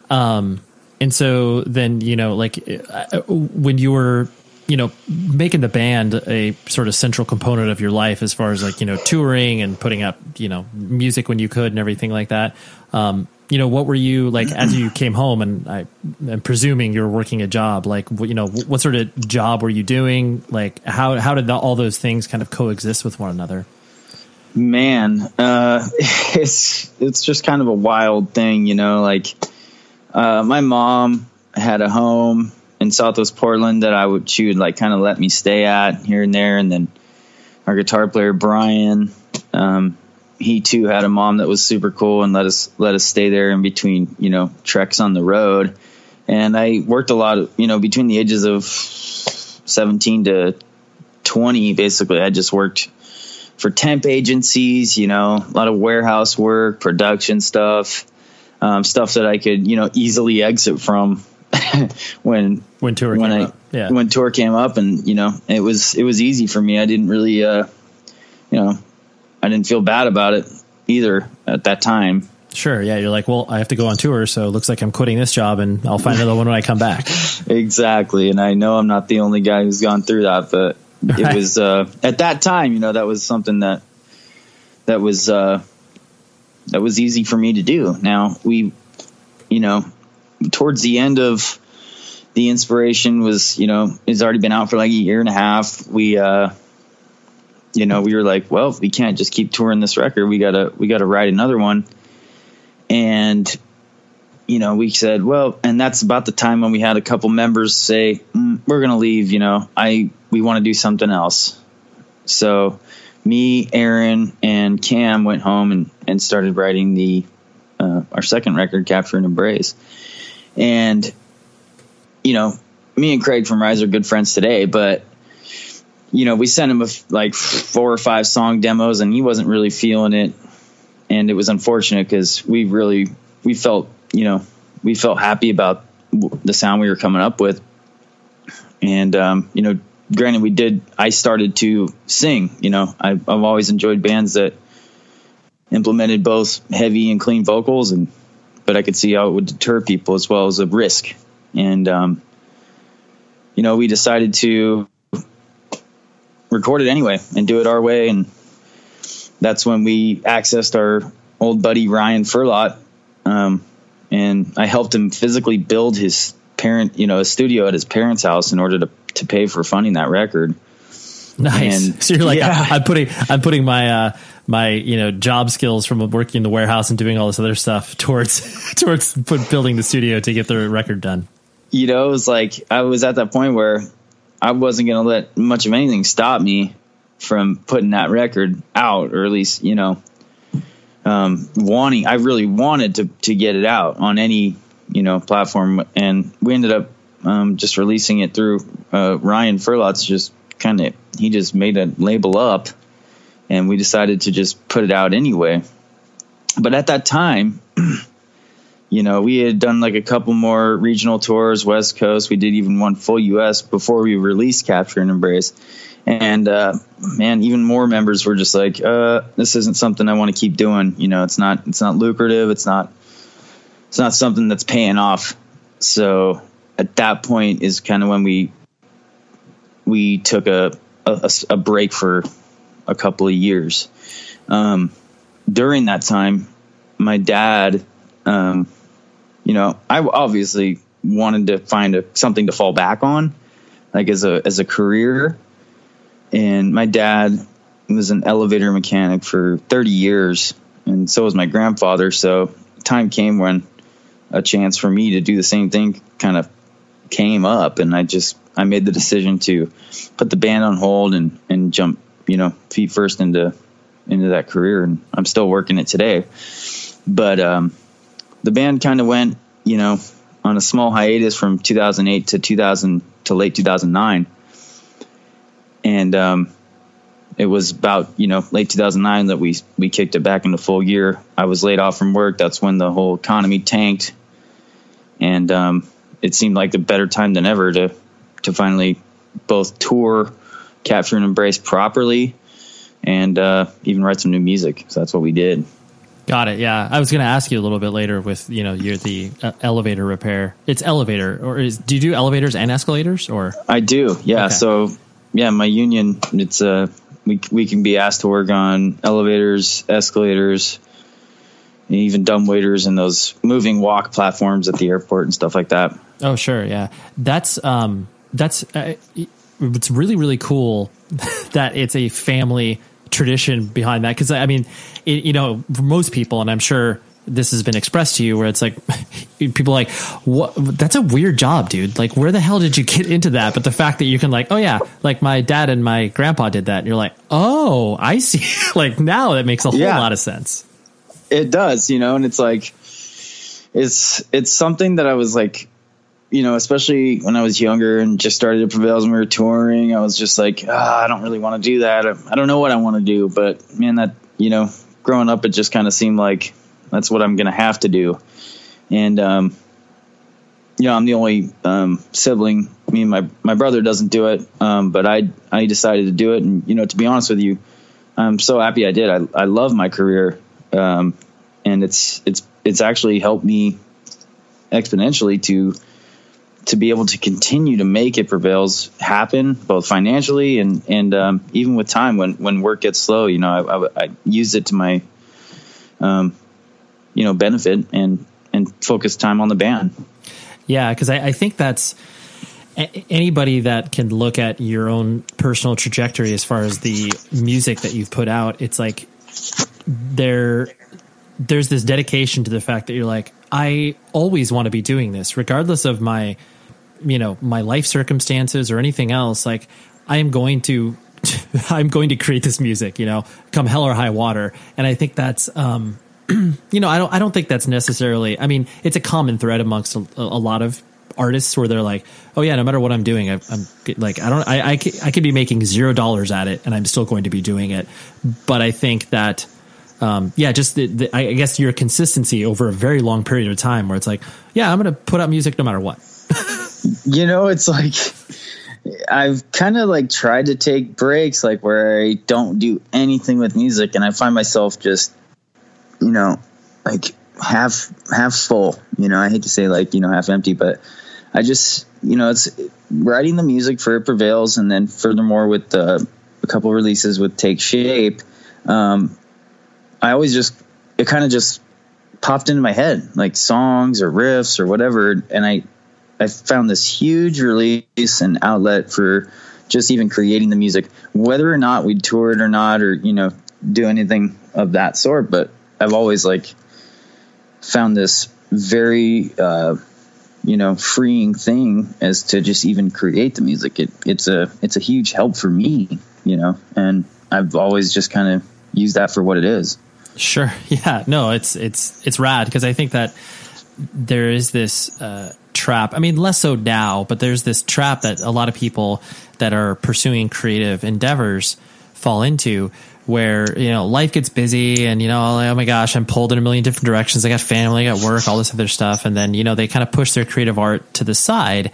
Um, and so then, you know, like uh, when you were, you know, making the band a sort of central component of your life as far as like, you know, touring and putting up, you know, music when you could and everything like that. Um, you know, what were you like as you came home and I am presuming you're working a job, like, you know, what sort of job were you doing? Like how, how did all those things kind of coexist with one another? Man, uh, it's it's just kind of a wild thing, you know. Like, uh, my mom had a home in Southwest Portland that I would she would like kind of let me stay at here and there, and then our guitar player Brian, um, he too had a mom that was super cool and let us let us stay there in between, you know, treks on the road. And I worked a lot of, you know, between the ages of 17 to 20, basically, I just worked for temp agencies, you know, a lot of warehouse work, production stuff, um, stuff that I could, you know, easily exit from when when tour when came I up. Yeah. when tour came up, and you know, it was it was easy for me. I didn't really, uh, you know, I didn't feel bad about it either at that time. Sure. Yeah. You're like, well, I have to go on tour, so it looks like I'm quitting this job, and I'll find another one when I come back. exactly. And I know I'm not the only guy who's gone through that, but it was uh, at that time, you know, that was something that that was uh, that was easy for me to do. Now we, you know, towards the end of the inspiration was, you know, it's already been out for like a year and a half. We, uh, you know, we were like, well, we can't just keep touring this record. We gotta, we gotta write another one. And, you know, we said, well, and that's about the time when we had a couple members say, mm, we're to leave, you know, I, we want to do something else. So me, Aaron and Cam went home and, and started writing the, uh, our second record, Capture and Embrace. And, you know, me and Craig from Rise are good friends today, but you know, we sent him a like four or five song demos and he wasn't really feeling it. And it was unfortunate because we really, we felt, you know, we felt happy about the sound we were coming up with. And, um, you know, granted we did, I started to sing, you know, I, I've always enjoyed bands that implemented both heavy and clean vocals and, but I could see how it would deter people as well as a risk. And, um, you know, we decided to record it anyway and do it our way. And that's when we accessed our old buddy Ryan Furlot. Um, and I helped him physically build his parent, you know, a studio at his parents' house in order to, to pay for funding that record. Nice. And- so you're like, yeah. I'm putting, I'm putting my, uh, my, you know, job skills from working in the warehouse and doing all this other stuff towards, towards put, building the studio to get the record done. you know, it was like I was at that point where I wasn't going to let much of anything stop me from putting that record out, or at least, you know, um, wanting. I really wanted to to get it out on any you know platform, and we ended up um, just releasing it through uh, Ryan Furlot's. Just kind of he just made a label up, and we decided to just put it out anyway. But at that time, you know, we had done like a couple more regional tours, West Coast. We did even one full US before we released Capture and Embrace. And uh, man, even more members were just like, uh, "This isn't something I want to keep doing." You know, it's not it's not lucrative. It's not it's not something that's paying off. So at that point is kind of when we we took a, a a break for a couple of years. Um, during that time, my dad, um, you know, I obviously wanted to find a, something to fall back on, like as a as a career. And my dad was an elevator mechanic for 30 years, and so was my grandfather. So time came when a chance for me to do the same thing kind of came up, and I just I made the decision to put the band on hold and and jump, you know, feet first into into that career, and I'm still working it today. But um, the band kind of went, you know, on a small hiatus from 2008 to 2000 to late 2009, and um, it was about you know late 2009 that we we kicked it back into full gear. I was laid off from work. That's when the whole economy tanked, and um, it seemed like the better time than ever to to finally both tour, capture and embrace properly, and uh, even write some new music. So that's what we did. Got it. Yeah, I was going to ask you a little bit later with you know you're the uh, elevator repair. It's elevator, or is do you do elevators and escalators, or I do, yeah. Okay. So, yeah, my union, it's uh, we we can be asked to work on elevators, escalators, and even dumb waiters and those moving walk platforms at the airport and stuff like that. Oh, sure, yeah. That's um, that's uh, it's really really cool that it's a family tradition behind that because I mean, it, you know, for most people, and I'm sure this has been expressed to you, where it's like people are like, what? That's a weird job, dude. Like, where the hell did you get into that? But the fact that you can like, oh yeah, like my dad and my grandpa did that, and you're like, oh, I see. like now that makes a whole Yeah. lot of sense. It does, you know, and it's like it's it's something that I was like you know, especially when I was younger and just started It Prevails and we were touring, I was just like, ah, I don't really want to do that. I don't know what I want to do, but man, that you know, growing up, it just kind of seemed like that's what I'm going to have to do. And um, you know, I'm the only um, sibling. I mean, my my brother doesn't do it, um, but I I decided to do it. And you know, to be honest with you, I'm so happy I did. I I love my career, um, and it's it's it's actually helped me exponentially to to be able to continue to make it prevails happen both financially and and um, even with time when when work gets slow you know I, I, I use it to my um, you know benefit and and focus time on the band yeah because I, I think that's anybody that can look at your own personal trajectory as far as the music that you've put out it's like there there's this dedication to the fact that you're like I always want to be doing this regardless of my you know my life circumstances or anything else. Like i am going to i'm going to create this music you know come hell or high water. And i think that's um you know i don't i don't think that's necessarily i mean it's a common thread amongst a, a lot of artists where they're like oh yeah no matter what i'm doing I, am like i don't I, I I could be making zero dollars at it and i'm still going to be doing it. But i think that um, yeah, just the, the, I guess your consistency over a very long period of time where it's like, yeah, I'm going to put out music no matter what. you know, it's like I've kind of like tried to take breaks, like where I don't do anything with music, and I find myself just, you know, like half half full. You know, I hate to say like you know half empty, but I just you know it's writing the music for it prevails, and then furthermore with the, a couple releases with Take Shape, um, I always just it kind of just popped into my head like songs or riffs or whatever, and I I found this huge release and outlet for just even creating the music, whether or not we'd tour it or not, or you know, do anything of that sort. But I've always like found this very, uh, you know, freeing thing as to just even create the music. It, it's a it's a huge help for me, you know, and I've always just kind of used that for what it is. Sure. Yeah. No, it's it's it's rad because I think that there is this uh, trap. I mean, less so now, but there's this trap that a lot of people that are pursuing creative endeavors fall into where, you know, life gets busy and, you know, oh my gosh, I'm pulled in a million different directions. I got family, I got work, all this other stuff. And then, you know, they kind of push their creative art to the side,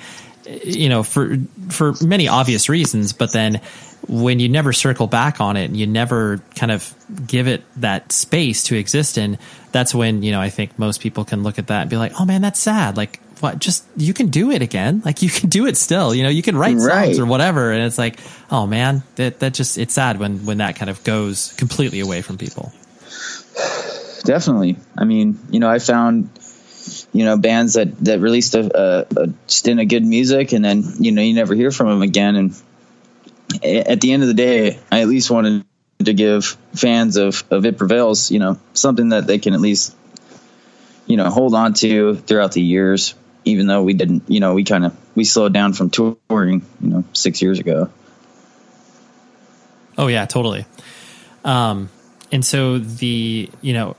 you know, for, for many obvious reasons. But then when you never circle back on it and you never kind of give it that space to exist in, that's when, you know, I think most people can look at that and be like, oh man, that's sad. Like, what? Just, you can do it again. Like, you can do it still. You know, you can write right. songs or whatever. And it's like, oh man, that, that just, it's sad when, when that kind of goes completely away from people. Definitely. I mean, you know, I found, you know, bands that, that released a, a, a stint of good music and then, you know, you never hear from them again. And, at the end of the day, I at least wanted to give fans of, of It Prevails, you know, something that they can at least, you know, hold on to throughout the years, even though we didn't, you know, we kind of, we slowed down from touring, you know, six years ago. Oh yeah, totally. Um, and so the, you know,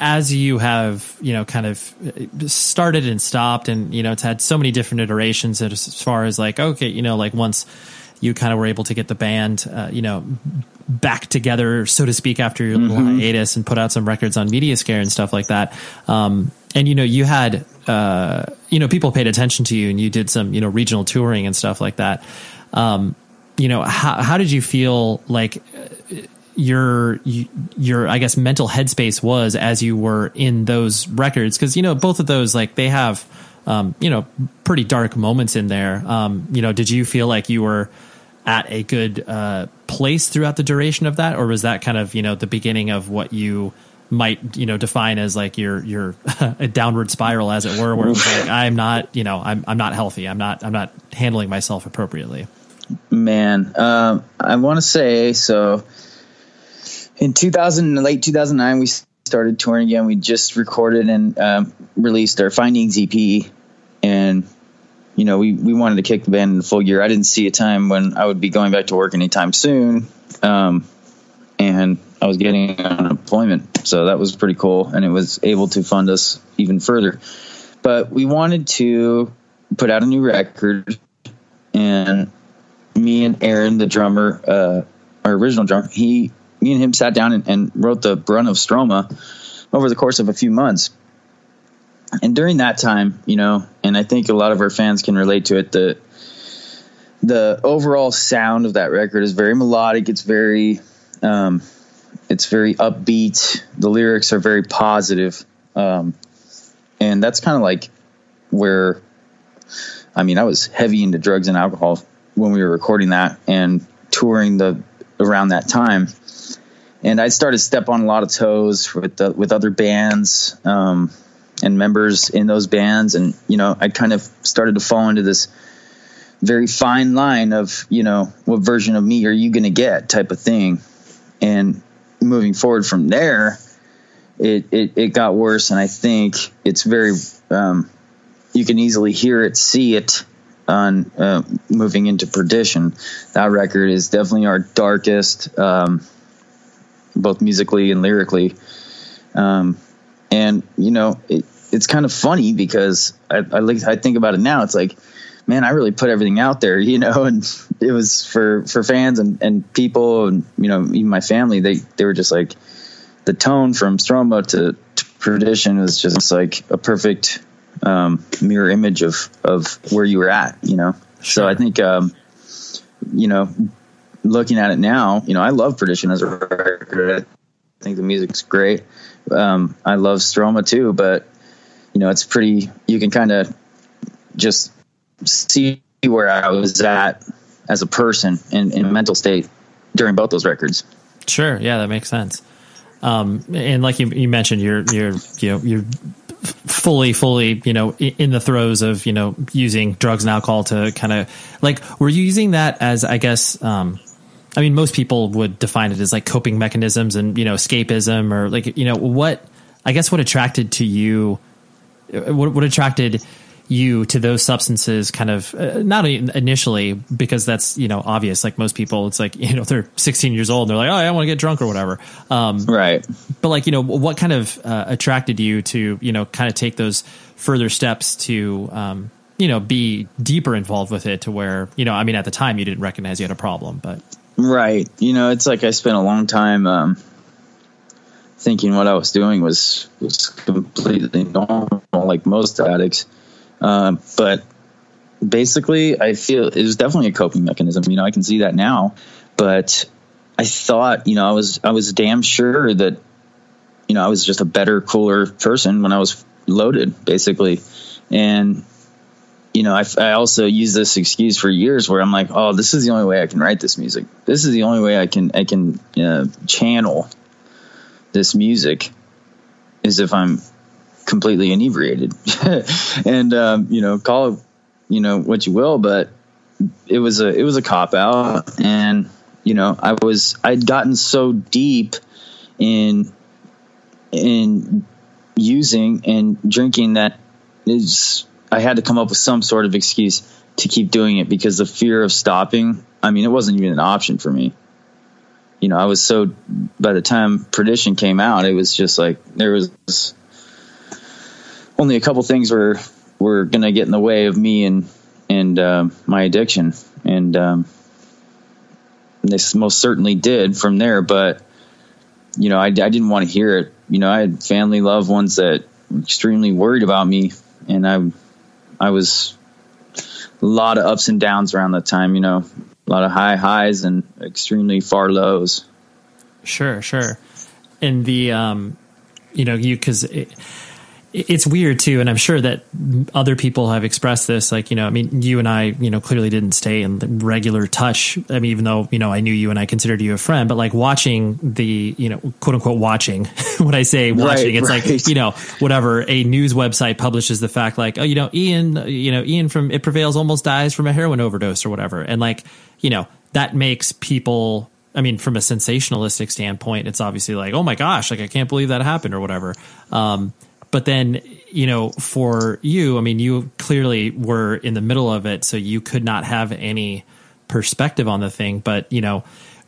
as you have, you know, kind of started and stopped and, you know, it's had so many different iterations as far as like, okay, you know, like once, you kind of were able to get the band, uh, you know, back together, so to speak, after your little mm-hmm. hiatus and put out some records on Mediaskare and stuff like that. Um, and you know, you had, uh, you know, people paid attention to you, and you did some, you know, regional touring and stuff like that. Um, you know, how how did you feel like? Uh, your your I guess mental headspace was as you were in those records because you know both of those like they have um, you know pretty dark moments in there. Um, you know, did you feel like you were at a good uh, place throughout the duration of that, or was that kind of you know the beginning of what you might you know define as like your your a downward spiral, as it were, where it was like I'm not you know I'm I'm not healthy, I'm not I'm not handling myself appropriately. Man, um, I want to say so. In 2000, late 2009, we started touring again. We just recorded and um, released our Findings EP, and you know, we, we wanted to kick the band in full gear. I didn't see a time when I would be going back to work anytime soon. Um, and I was getting unemployment. So that was pretty cool. And it was able to fund us even further. But we wanted to put out a new record, and me and Aaron, the drummer, uh, our original drummer, he, me and him sat down and, and wrote the Ruin of Stroma over the course of a few months. And during that time, you know, and I think a lot of our fans can relate to it, the the overall sound of that record is very melodic. It's very, um, it's very upbeat. The lyrics are very positive, um, and that's kind of like where, I mean, I was heavy into drugs and alcohol when we were recording that and touring the around that time, and I started step on a lot of toes with the, with other bands um, and members in those bands, and you know, I kind of started to fall into this very fine line of you know what version of me are you going to get type of thing. And moving forward from there it, it, it got worse. And i think it's very um, you can easily hear it see it on uh, moving into perdition. That record is definitely our darkest um, both musically and lyrically. Um, and you know it, it's kind of funny because I, I, I think about it now it's like man, I really put everything out there, you know, and it was for, for fans and, and people and, you know, even my family, they, they were just like the tone from Stroma to, to Perdition was just like a perfect, um, mirror image of, of where you were at, you know? Sure. So I think, um, you know, looking at it now, you know, I love Perdition as a record. I think the music's great. Um, I love Stroma too, but you know, it's pretty, you can kind of just see where I was at as a person and in mental state during both those records. Sure, yeah, that makes sense. Um, and like you, you mentioned, you're you're you know you're fully fully you know in the throes of you know using drugs and alcohol to kind of like were you using that as I guess um, I mean most people would define it as like coping mechanisms and you know escapism or like you know what I guess what attracted to you what what attracted you to those substances kind of uh, not initially because that's you know obvious. Like most people it's like you know they're 16 years old and they're like oh I want to get drunk or whatever. Um, right. but like you know what kind of uh, attracted you to you know kind of take those further steps to um, you know be deeper involved with it to where you know I mean at the time you didn't recognize you had a problem but right. You know it's like I spent a long time um, thinking what I was doing was was completely normal like most addicts uh, but basically, I feel it was definitely a coping mechanism. You know, I can see that now. But I thought, you know, I was I was damn sure that, you know, I was just a better, cooler person when I was loaded, basically. And you know, I, I also use this excuse for years where I'm like, oh, this is the only way I can write this music. This is the only way I can I can uh, channel this music is if I'm completely inebriated. and um, you know, call it you know what you will, but it was a it was a cop out, and you know, I was I'd gotten so deep in in using and drinking that is I had to come up with some sort of excuse to keep doing it because the fear of stopping. I mean, it wasn't even an option for me. You know, I was so by the time Perdition came out, it was just like there was only a couple things were were going to get in the way of me and and uh, my addiction, and um, this most certainly did from there. But you know, I, I didn't want to hear it. You know, I had family, loved ones that were extremely worried about me, and I I was a lot of ups and downs around that time. You know, a lot of high highs and extremely far lows. Sure, sure. And the um, you know, you because it's weird too and i'm sure that other people have expressed this like you know i mean you and i you know clearly didn't stay in regular touch i mean even though you know i knew you and i considered you a friend but like watching the you know quote unquote watching when i say watching right, it's right. like you know whatever a news website publishes the fact like oh you know ian you know ian from it prevails almost dies from a heroin overdose or whatever and like you know that makes people I mean, from a sensationalistic standpoint, it's obviously like, oh my gosh, like I can't believe that happened or whatever. Um, but then, you know, for you, I mean, you clearly were in the middle of it, so you could not have any perspective on the thing. But you know,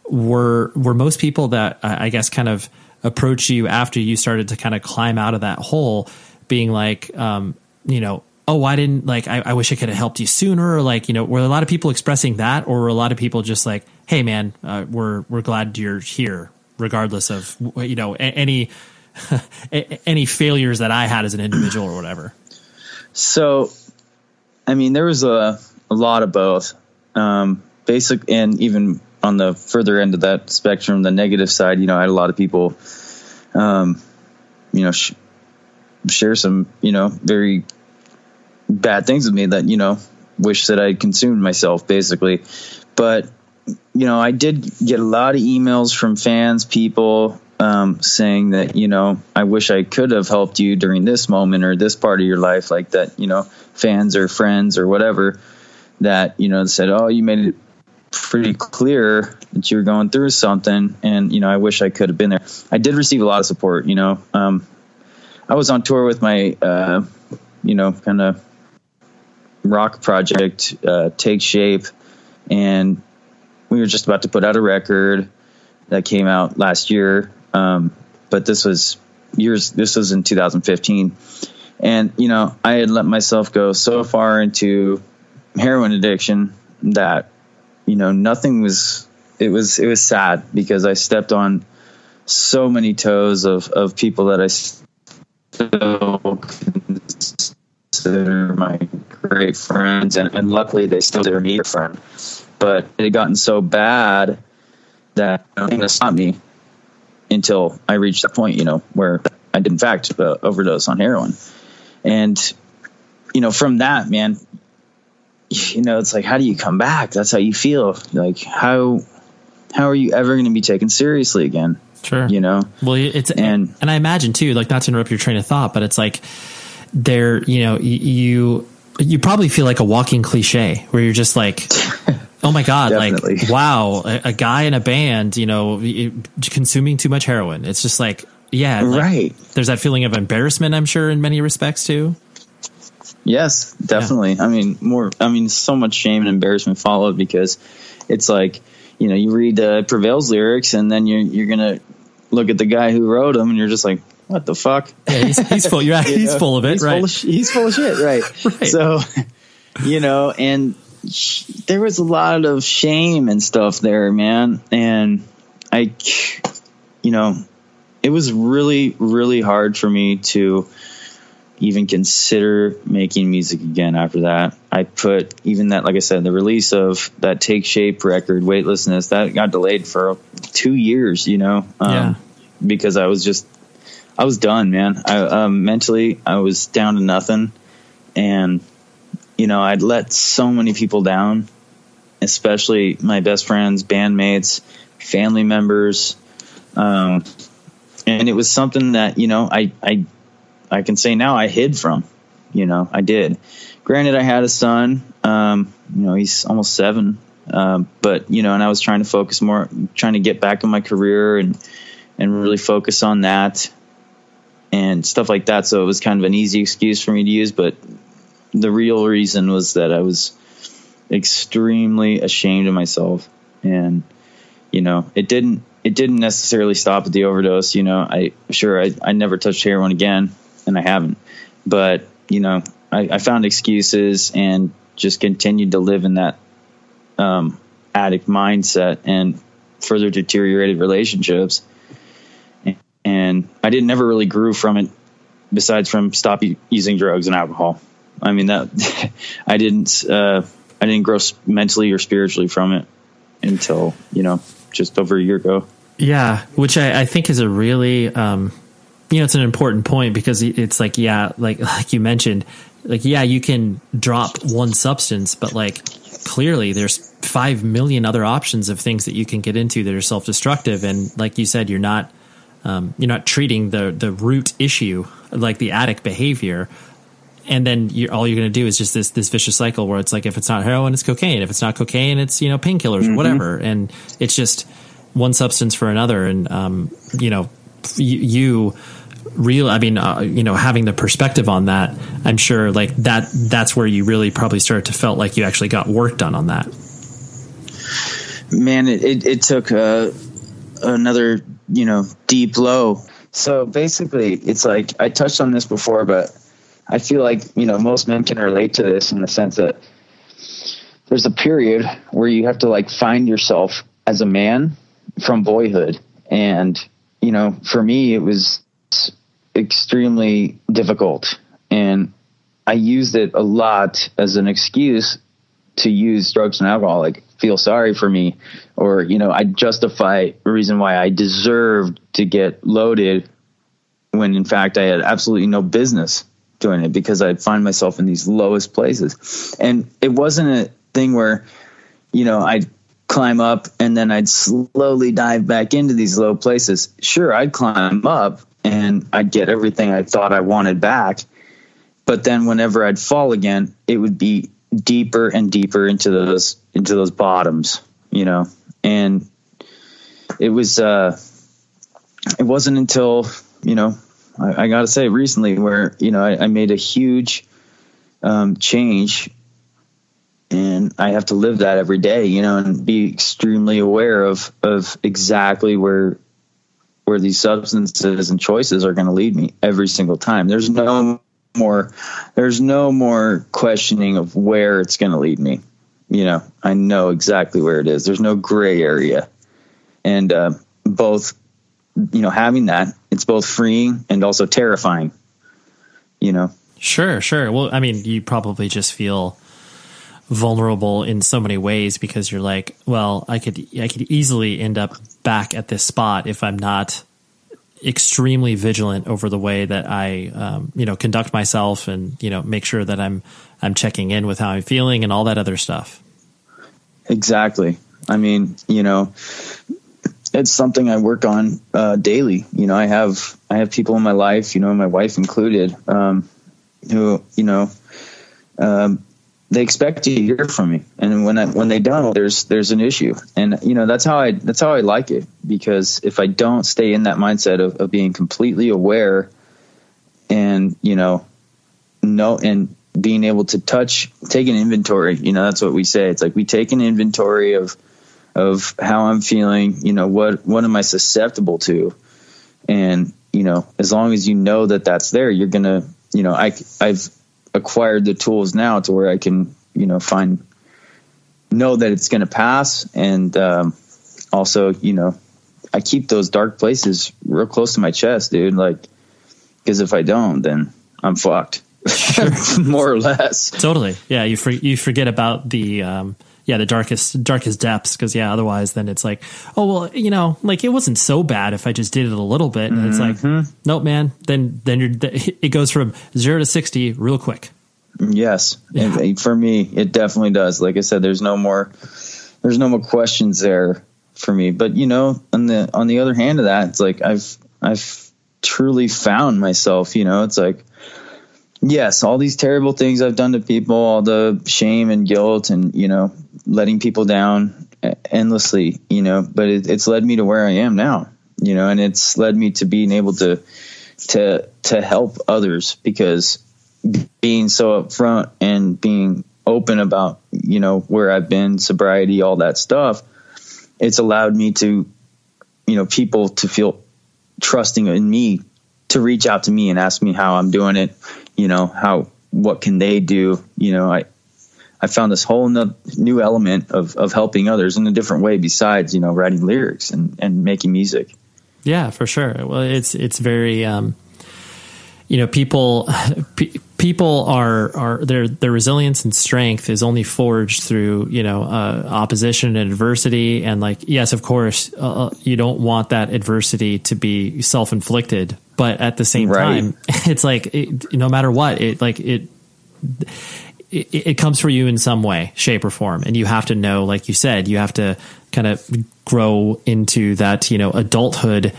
were were most people that I guess kind of approach you after you started to kind of climb out of that hole, being like, um, you know, oh, why didn't like I, I wish I could have helped you sooner? Or like, you know, were a lot of people expressing that, or were a lot of people just like, hey, man, uh, we're we're glad you're here, regardless of you know any any failures that I had as an individual or whatever. So, I mean, there was a, a lot of both. Um, basic and even on the further end of that spectrum, the negative side, you know, I had a lot of people, um, you know, sh- share some, you know, very bad things with me that, you know, wish that I consumed myself basically. But, you know, I did get a lot of emails from fans, people, um, saying that you know I wish I could have helped you during this moment or this part of your life, like that. You know, fans or friends or whatever that you know said, "Oh, you made it pretty clear that you were going through something," and you know, I wish I could have been there. I did receive a lot of support. You know, um, I was on tour with my, uh, you know, kind of rock project, uh, Take Shape, and we were just about to put out a record that came out last year. Um, but this was years, this was in 2015. And, you know, I had let myself go so far into heroin addiction that, you know, nothing was, it was, it was sad because I stepped on so many toes of, of people that I still consider my great friends. And, and luckily they still consider me a friend. But it had gotten so bad that nothing to stop me until I reached that point, you know, where I did in fact uh, overdose on heroin. And, you know, from that, man, you know, it's like, how do you come back? That's how you feel. Like, how, how are you ever going to be taken seriously again? Sure. You know? Well, it's, and, and I imagine too, like not to interrupt your train of thought, but it's like there, you know, you, you probably feel like a walking cliche where you're just like, Oh my God! Definitely. Like, wow, a, a, guy in a band, you know, consuming too much heroin. It's just like, yeah, like, right. There's that feeling of embarrassment, I'm sure, in many respects too. Yes, definitely. Yeah. I mean, more. I mean, so much shame and embarrassment followed because it's like, you know, you read uh, Prevail's lyrics and then you're you're gonna look at the guy who wrote them and you're just like, what the fuck? Yeah, he's, he's full. Yeah, he's know? full of it. He's right. Full of, he's full of shit. Right. right. So, you know, and there was a lot of shame and stuff there, man. And I, you know, it was really, really hard for me to even consider making music again after that. I put even that, like I said, the release of that Take Shape record, Weightlessness, that got delayed for two years, you know, um, yeah. because I was just, I was done, man. I um, mentally, I was down to nothing. And, you know, I'd let so many people down especially my best friends, bandmates, family members. Um, and it was something that, you know, I, I, I can say now I hid from, you know, I did. Granted, I had a son, um, you know, he's almost seven. Um, but, you know, and I was trying to focus more, trying to get back in my career and, and really focus on that and stuff like that. So it was kind of an easy excuse for me to use, but the real reason was that I was, extremely ashamed of myself. And you know it didn't it didn't necessarily stop at the overdose you know. I sure i, I never touched heroin again and i haven't. But you know I, I found excuses and just continued to live in that um, addict mindset and further deteriorated relationships. And, and i didn't never really grew from it besides from stop using drugs and alcohol i mean that i didn't uh, I didn't grow mentally or spiritually from it until you know just over a year ago. Yeah, which I, I think is a really um, you know it's an important point because it's like yeah, like like you mentioned, like yeah, you can drop one substance, but like clearly there's five million other options of things that you can get into that are self destructive, and like you said, you're not um, you're not treating the the root issue like the addict behavior and then you're, all you're going to do is just this this vicious cycle where it's like if it's not heroin, it's cocaine. If it's not cocaine, it's you know painkillers mm-hmm. or whatever, and it's just one substance for another. And um, you know, you, you real i mean uh, you know having the perspective on that i'm sure like that that's where you really probably started to felt like you actually got work done on that man it, it, it took uh, another you know deep low so basically it's like i touched on this before but I feel like you know most men can relate to this in the sense that there's a period where you have to like find yourself as a man from boyhood, and you know, for me, it was extremely difficult, and I used it a lot as an excuse to use drugs and alcohol, like feel sorry for me, or you know, I justify the reason why I deserved to get loaded when in fact I had absolutely no business doing it because I'd find myself in these lowest places. And it wasn't a thing where, you know, I'd climb up and then I'd slowly dive back into these low places. Sure, I'd climb up and I'd get everything I thought I wanted back. But then whenever I'd fall again, it would be deeper and deeper into those into those bottoms, you know. And it was uh it wasn't until, you know, I, I got to say recently where you know I, I made a huge um, change, and I have to live that every day, you know, and be extremely aware of of exactly where where these substances and choices are going to lead me every single time. There's no more there's no more questioning of where it's going to lead me. You know, I know exactly where it is. There's no gray area, and uh, both you know having that it's both freeing and also terrifying you know? Sure sure. Well i mean you probably just feel vulnerable in so many ways because you're like well i could i could easily end up back at this spot if i'm not extremely vigilant over the way that i um, you know conduct myself and you know make sure that i'm i'm checking in with how i'm feeling and all that other stuff. Exactly. I mean you know it's something I work on uh, daily. You know, I have I have people in my life, you know, my wife included, um, who you know, um, they expect to hear from me, and when I, when they don't, there's there's an issue, and you know that's how I that's how I like it because if I don't stay in that mindset of, of being completely aware, and you know, know and being able to touch, take an inventory. You know, that's what we say. It's like we take an inventory of of how I'm feeling, you know, what what am I susceptible to? And, you know, as long as you know that that's there, you're going to, you know, I I've acquired the tools now to where I can, you know, find know that it's going to pass and um, also, you know, I keep those dark places real close to my chest, dude, like because if I don't, then I'm fucked. More or less. Totally. Yeah, you for, you forget about the um yeah the darkest darkest depths because yeah otherwise then it's like oh well you know like it wasn't so bad if i just did it a little bit and it's like Mm-hmm. nope man then then you're it goes from 0 to 60 real quick Yes, And for me, it definitely does. Like I said, there's no more, there's no more questions there for me. But you know, on the on the other hand of that, it's like I've I've truly found myself. You know, it's like yes, all these terrible things I've done to people, all the shame and guilt, and you know, letting people down endlessly. You know, but it, it's led me to where I am now. You know, and it's led me to being able to to to help others because being so upfront and being open about you know where I've been, sobriety, all that stuff, it's allowed me to, you know, people to feel trusting in me to reach out to me and ask me how I'm doing it. You know how what can they do? You know I. I found this whole no- new element of, of helping others in a different way besides, you know, writing lyrics and, and making music. Yeah, for sure. Well, it's it's very um, you know people pe- people are are their their resilience and strength is only forged through you know uh, opposition and adversity and like yes, of course, uh, you don't want that adversity to be self inflicted, but at the same Right. time, it's like it, no matter what, it like it it, it comes for you in some way, shape, or form, and you have to know, like you said, you have to kind of grow into that, you know, adulthood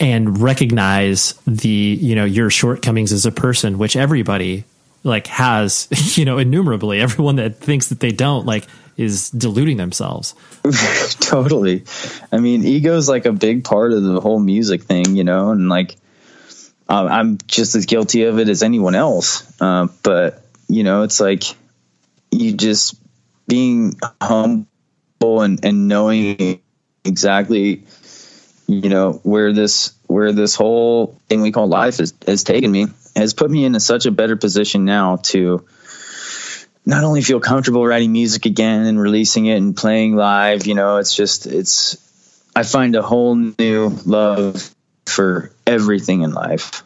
and recognize the, you know, your shortcomings as a person, which everybody like has, you know, innumerably. Everyone that thinks that they don't, like, is deluding themselves. totally. I mean, ego is like a big part of the whole music thing, you know, and like uh, I'm just as guilty of it as anyone else. Uh, but you know, it's like you just being humble and, and knowing exactly, you know, where this where this whole thing we call life is has taken me. has put me in a, such a better position now to not only feel comfortable writing music again and releasing it and playing live. You know, it's just it's I find a whole new love for everything in life.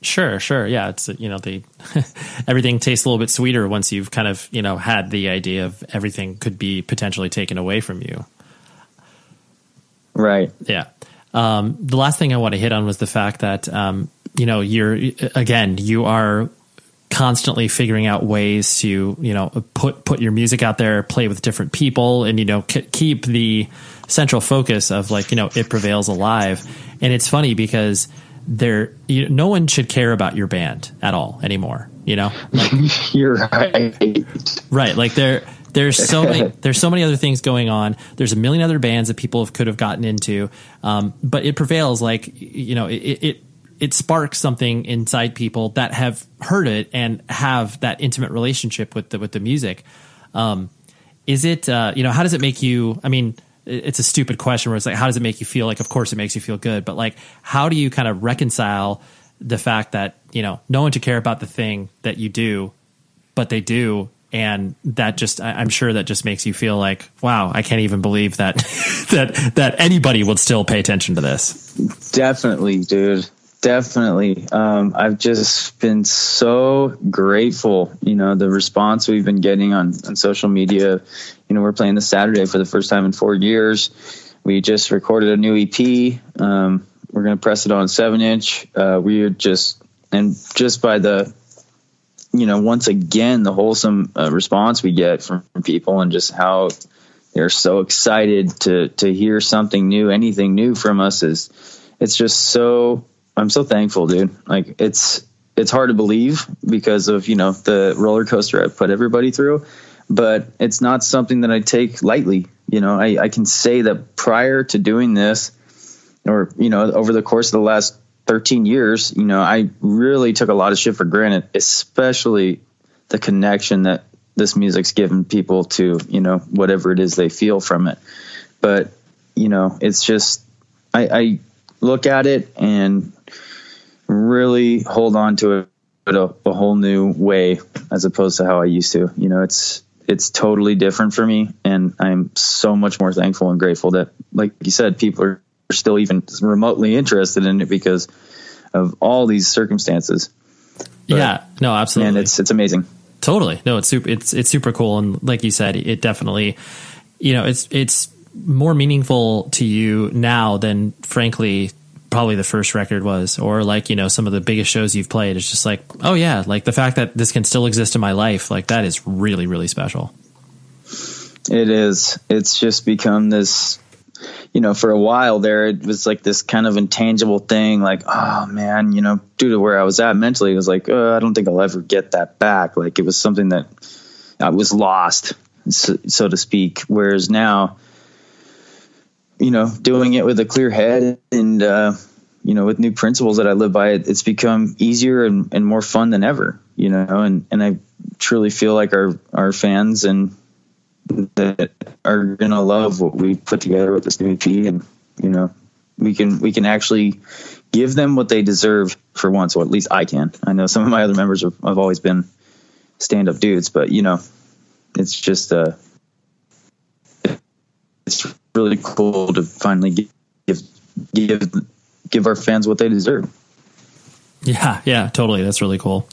Sure, sure. Yeah, it's you know the everything tastes a little bit sweeter once you've kind of you know had the idea of everything could be potentially taken away from you. Right. Yeah. Um, the last thing I want to hit on was the fact that um, you know you're again you are constantly figuring out ways to you know put put your music out there, play with different people, and you know k- keep the central focus of like you know it prevails alive. And it's funny because there you, no one should care about your band at all anymore you know? Like, you're right. Right like there there's so many there's so many other things going on. There's a million other bands that people have, could have gotten into um, but it prevails like you know it, it it sparks something inside people that have heard it and have that intimate relationship with the with the music. Um, is it uh, you know how does it make you i mean it's a stupid question where it's like, how does it make you feel? Like, of course it makes you feel good, but like, how do you kind of reconcile the fact that, you know, no one to care about the thing that you do, but they do. And that just, I'm sure that just makes you feel like, wow, I can't even believe that, that, that anybody would still pay attention to this. Definitely, dude. Definitely. Um, I've just been so grateful, you know, the response we've been getting on, on social media. You know, we're playing this Saturday for the first time in four years. We just recorded a new EP. Um, we're going to press it on seven inch. Uh, we are just, and just by the, you know, once again, the wholesome uh, response we get from, from people and just how they're so excited to, to hear something new, anything new from us is, it's just so I'm so thankful, dude. Like it's it's hard to believe because of you know the roller coaster I put everybody through, but it's not something that I take lightly. You know, I, I can say that prior to doing this, or you know, over the course of the last 13 years, you know, I really took a lot of shit for granted, especially the connection that this music's given people to you know whatever it is they feel from it. But you know, it's just I, I look at it and really hold on to it a, a, whole new way as opposed to how I used to. You know, it's it's totally different for me, and I'm so much more thankful and grateful that, like you said, people are still even remotely interested in it because of all these circumstances. But, yeah, no, absolutely, and it's it's amazing. Totally, no, it's super, it's it's super cool, and like you said, it definitely, you know, it's it's more meaningful to you now than frankly probably the first record was or like you know some of the biggest shows you've played it's just like oh yeah like the fact that this can still exist in my life like that is really really special. It is. It's just become this you know for a while there it was like this kind of intangible thing like oh man you know due to where i was at mentally it was like oh, i don't think i'll ever get that back. Like it was something that i was lost so, so to speak. Whereas now you know, doing it with a clear head and, uh, you know, with new principles that I live by, it's become easier and, and more fun than ever, you know, and, and I truly feel like our, our fans and that are going to love what we put together with this new EP. And, you know, we can, we can actually give them what they deserve for once, or at least I can. I know some of my other members have, have always been stand up dudes, but you know, it's just, uh, it's really cool to finally give give give our fans what they deserve. Yeah, yeah, totally. That's really cool.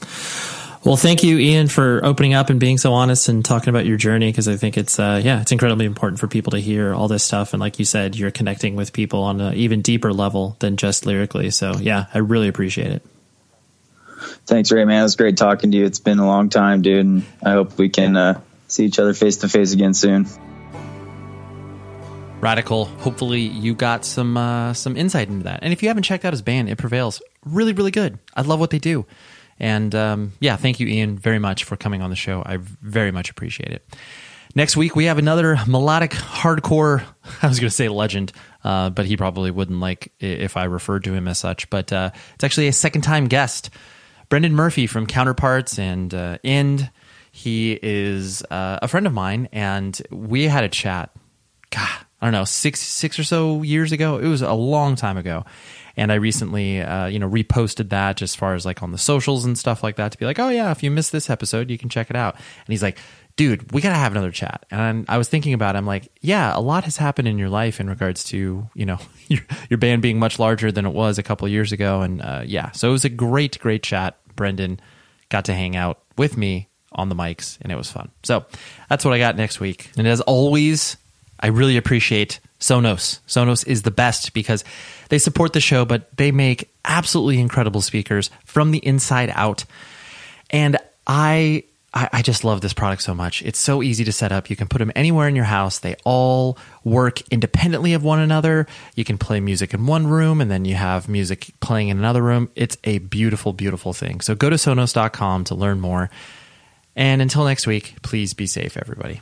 Well, thank you, Ian, for opening up and being so honest and talking about your journey because I think it's uh, yeah, it's incredibly important for people to hear all this stuff. And like you said, you're connecting with people on an even deeper level than just lyrically. So yeah, I really appreciate it. Thanks, Ray. Man, it was great talking to you. It's been a long time, dude, and I hope we can uh, see each other face to face again soon radical. Hopefully, you got some uh, some insight into that. And if you haven't checked out his band, It Prevails, really, really good. I love what they do. And um, yeah, thank you, Ian, very much for coming on the show. I very much appreciate it. Next week, we have another melodic hardcore, I was going to say legend, uh, but he probably wouldn't like if I referred to him as such. But uh, it's actually a second time guest, Brendan Murphy from Counterparts and uh, End. He is uh, a friend of mine, and we had a chat. God, I don't know six six or so years ago. It was a long time ago, and I recently uh, you know reposted that as far as like on the socials and stuff like that to be like, oh yeah, if you missed this episode, you can check it out. And he's like, dude, we gotta have another chat. And I was thinking about, it, I'm like, yeah, a lot has happened in your life in regards to you know your, your band being much larger than it was a couple years ago, and uh, yeah, so it was a great great chat. Brendan got to hang out with me on the mics, and it was fun. So that's what I got next week. And as always, I really appreciate Sonos. Sonos is the best because they support the show, but they make absolutely incredible speakers from the inside out. And I I, just love this product so much. It's so easy to set up. You can put them anywhere in your house. They all work independently of one another. You can play music in one room and then you have music playing in another room. It's a beautiful, beautiful thing. So go to Sonos.com to learn more. And until next week, please be safe, everybody.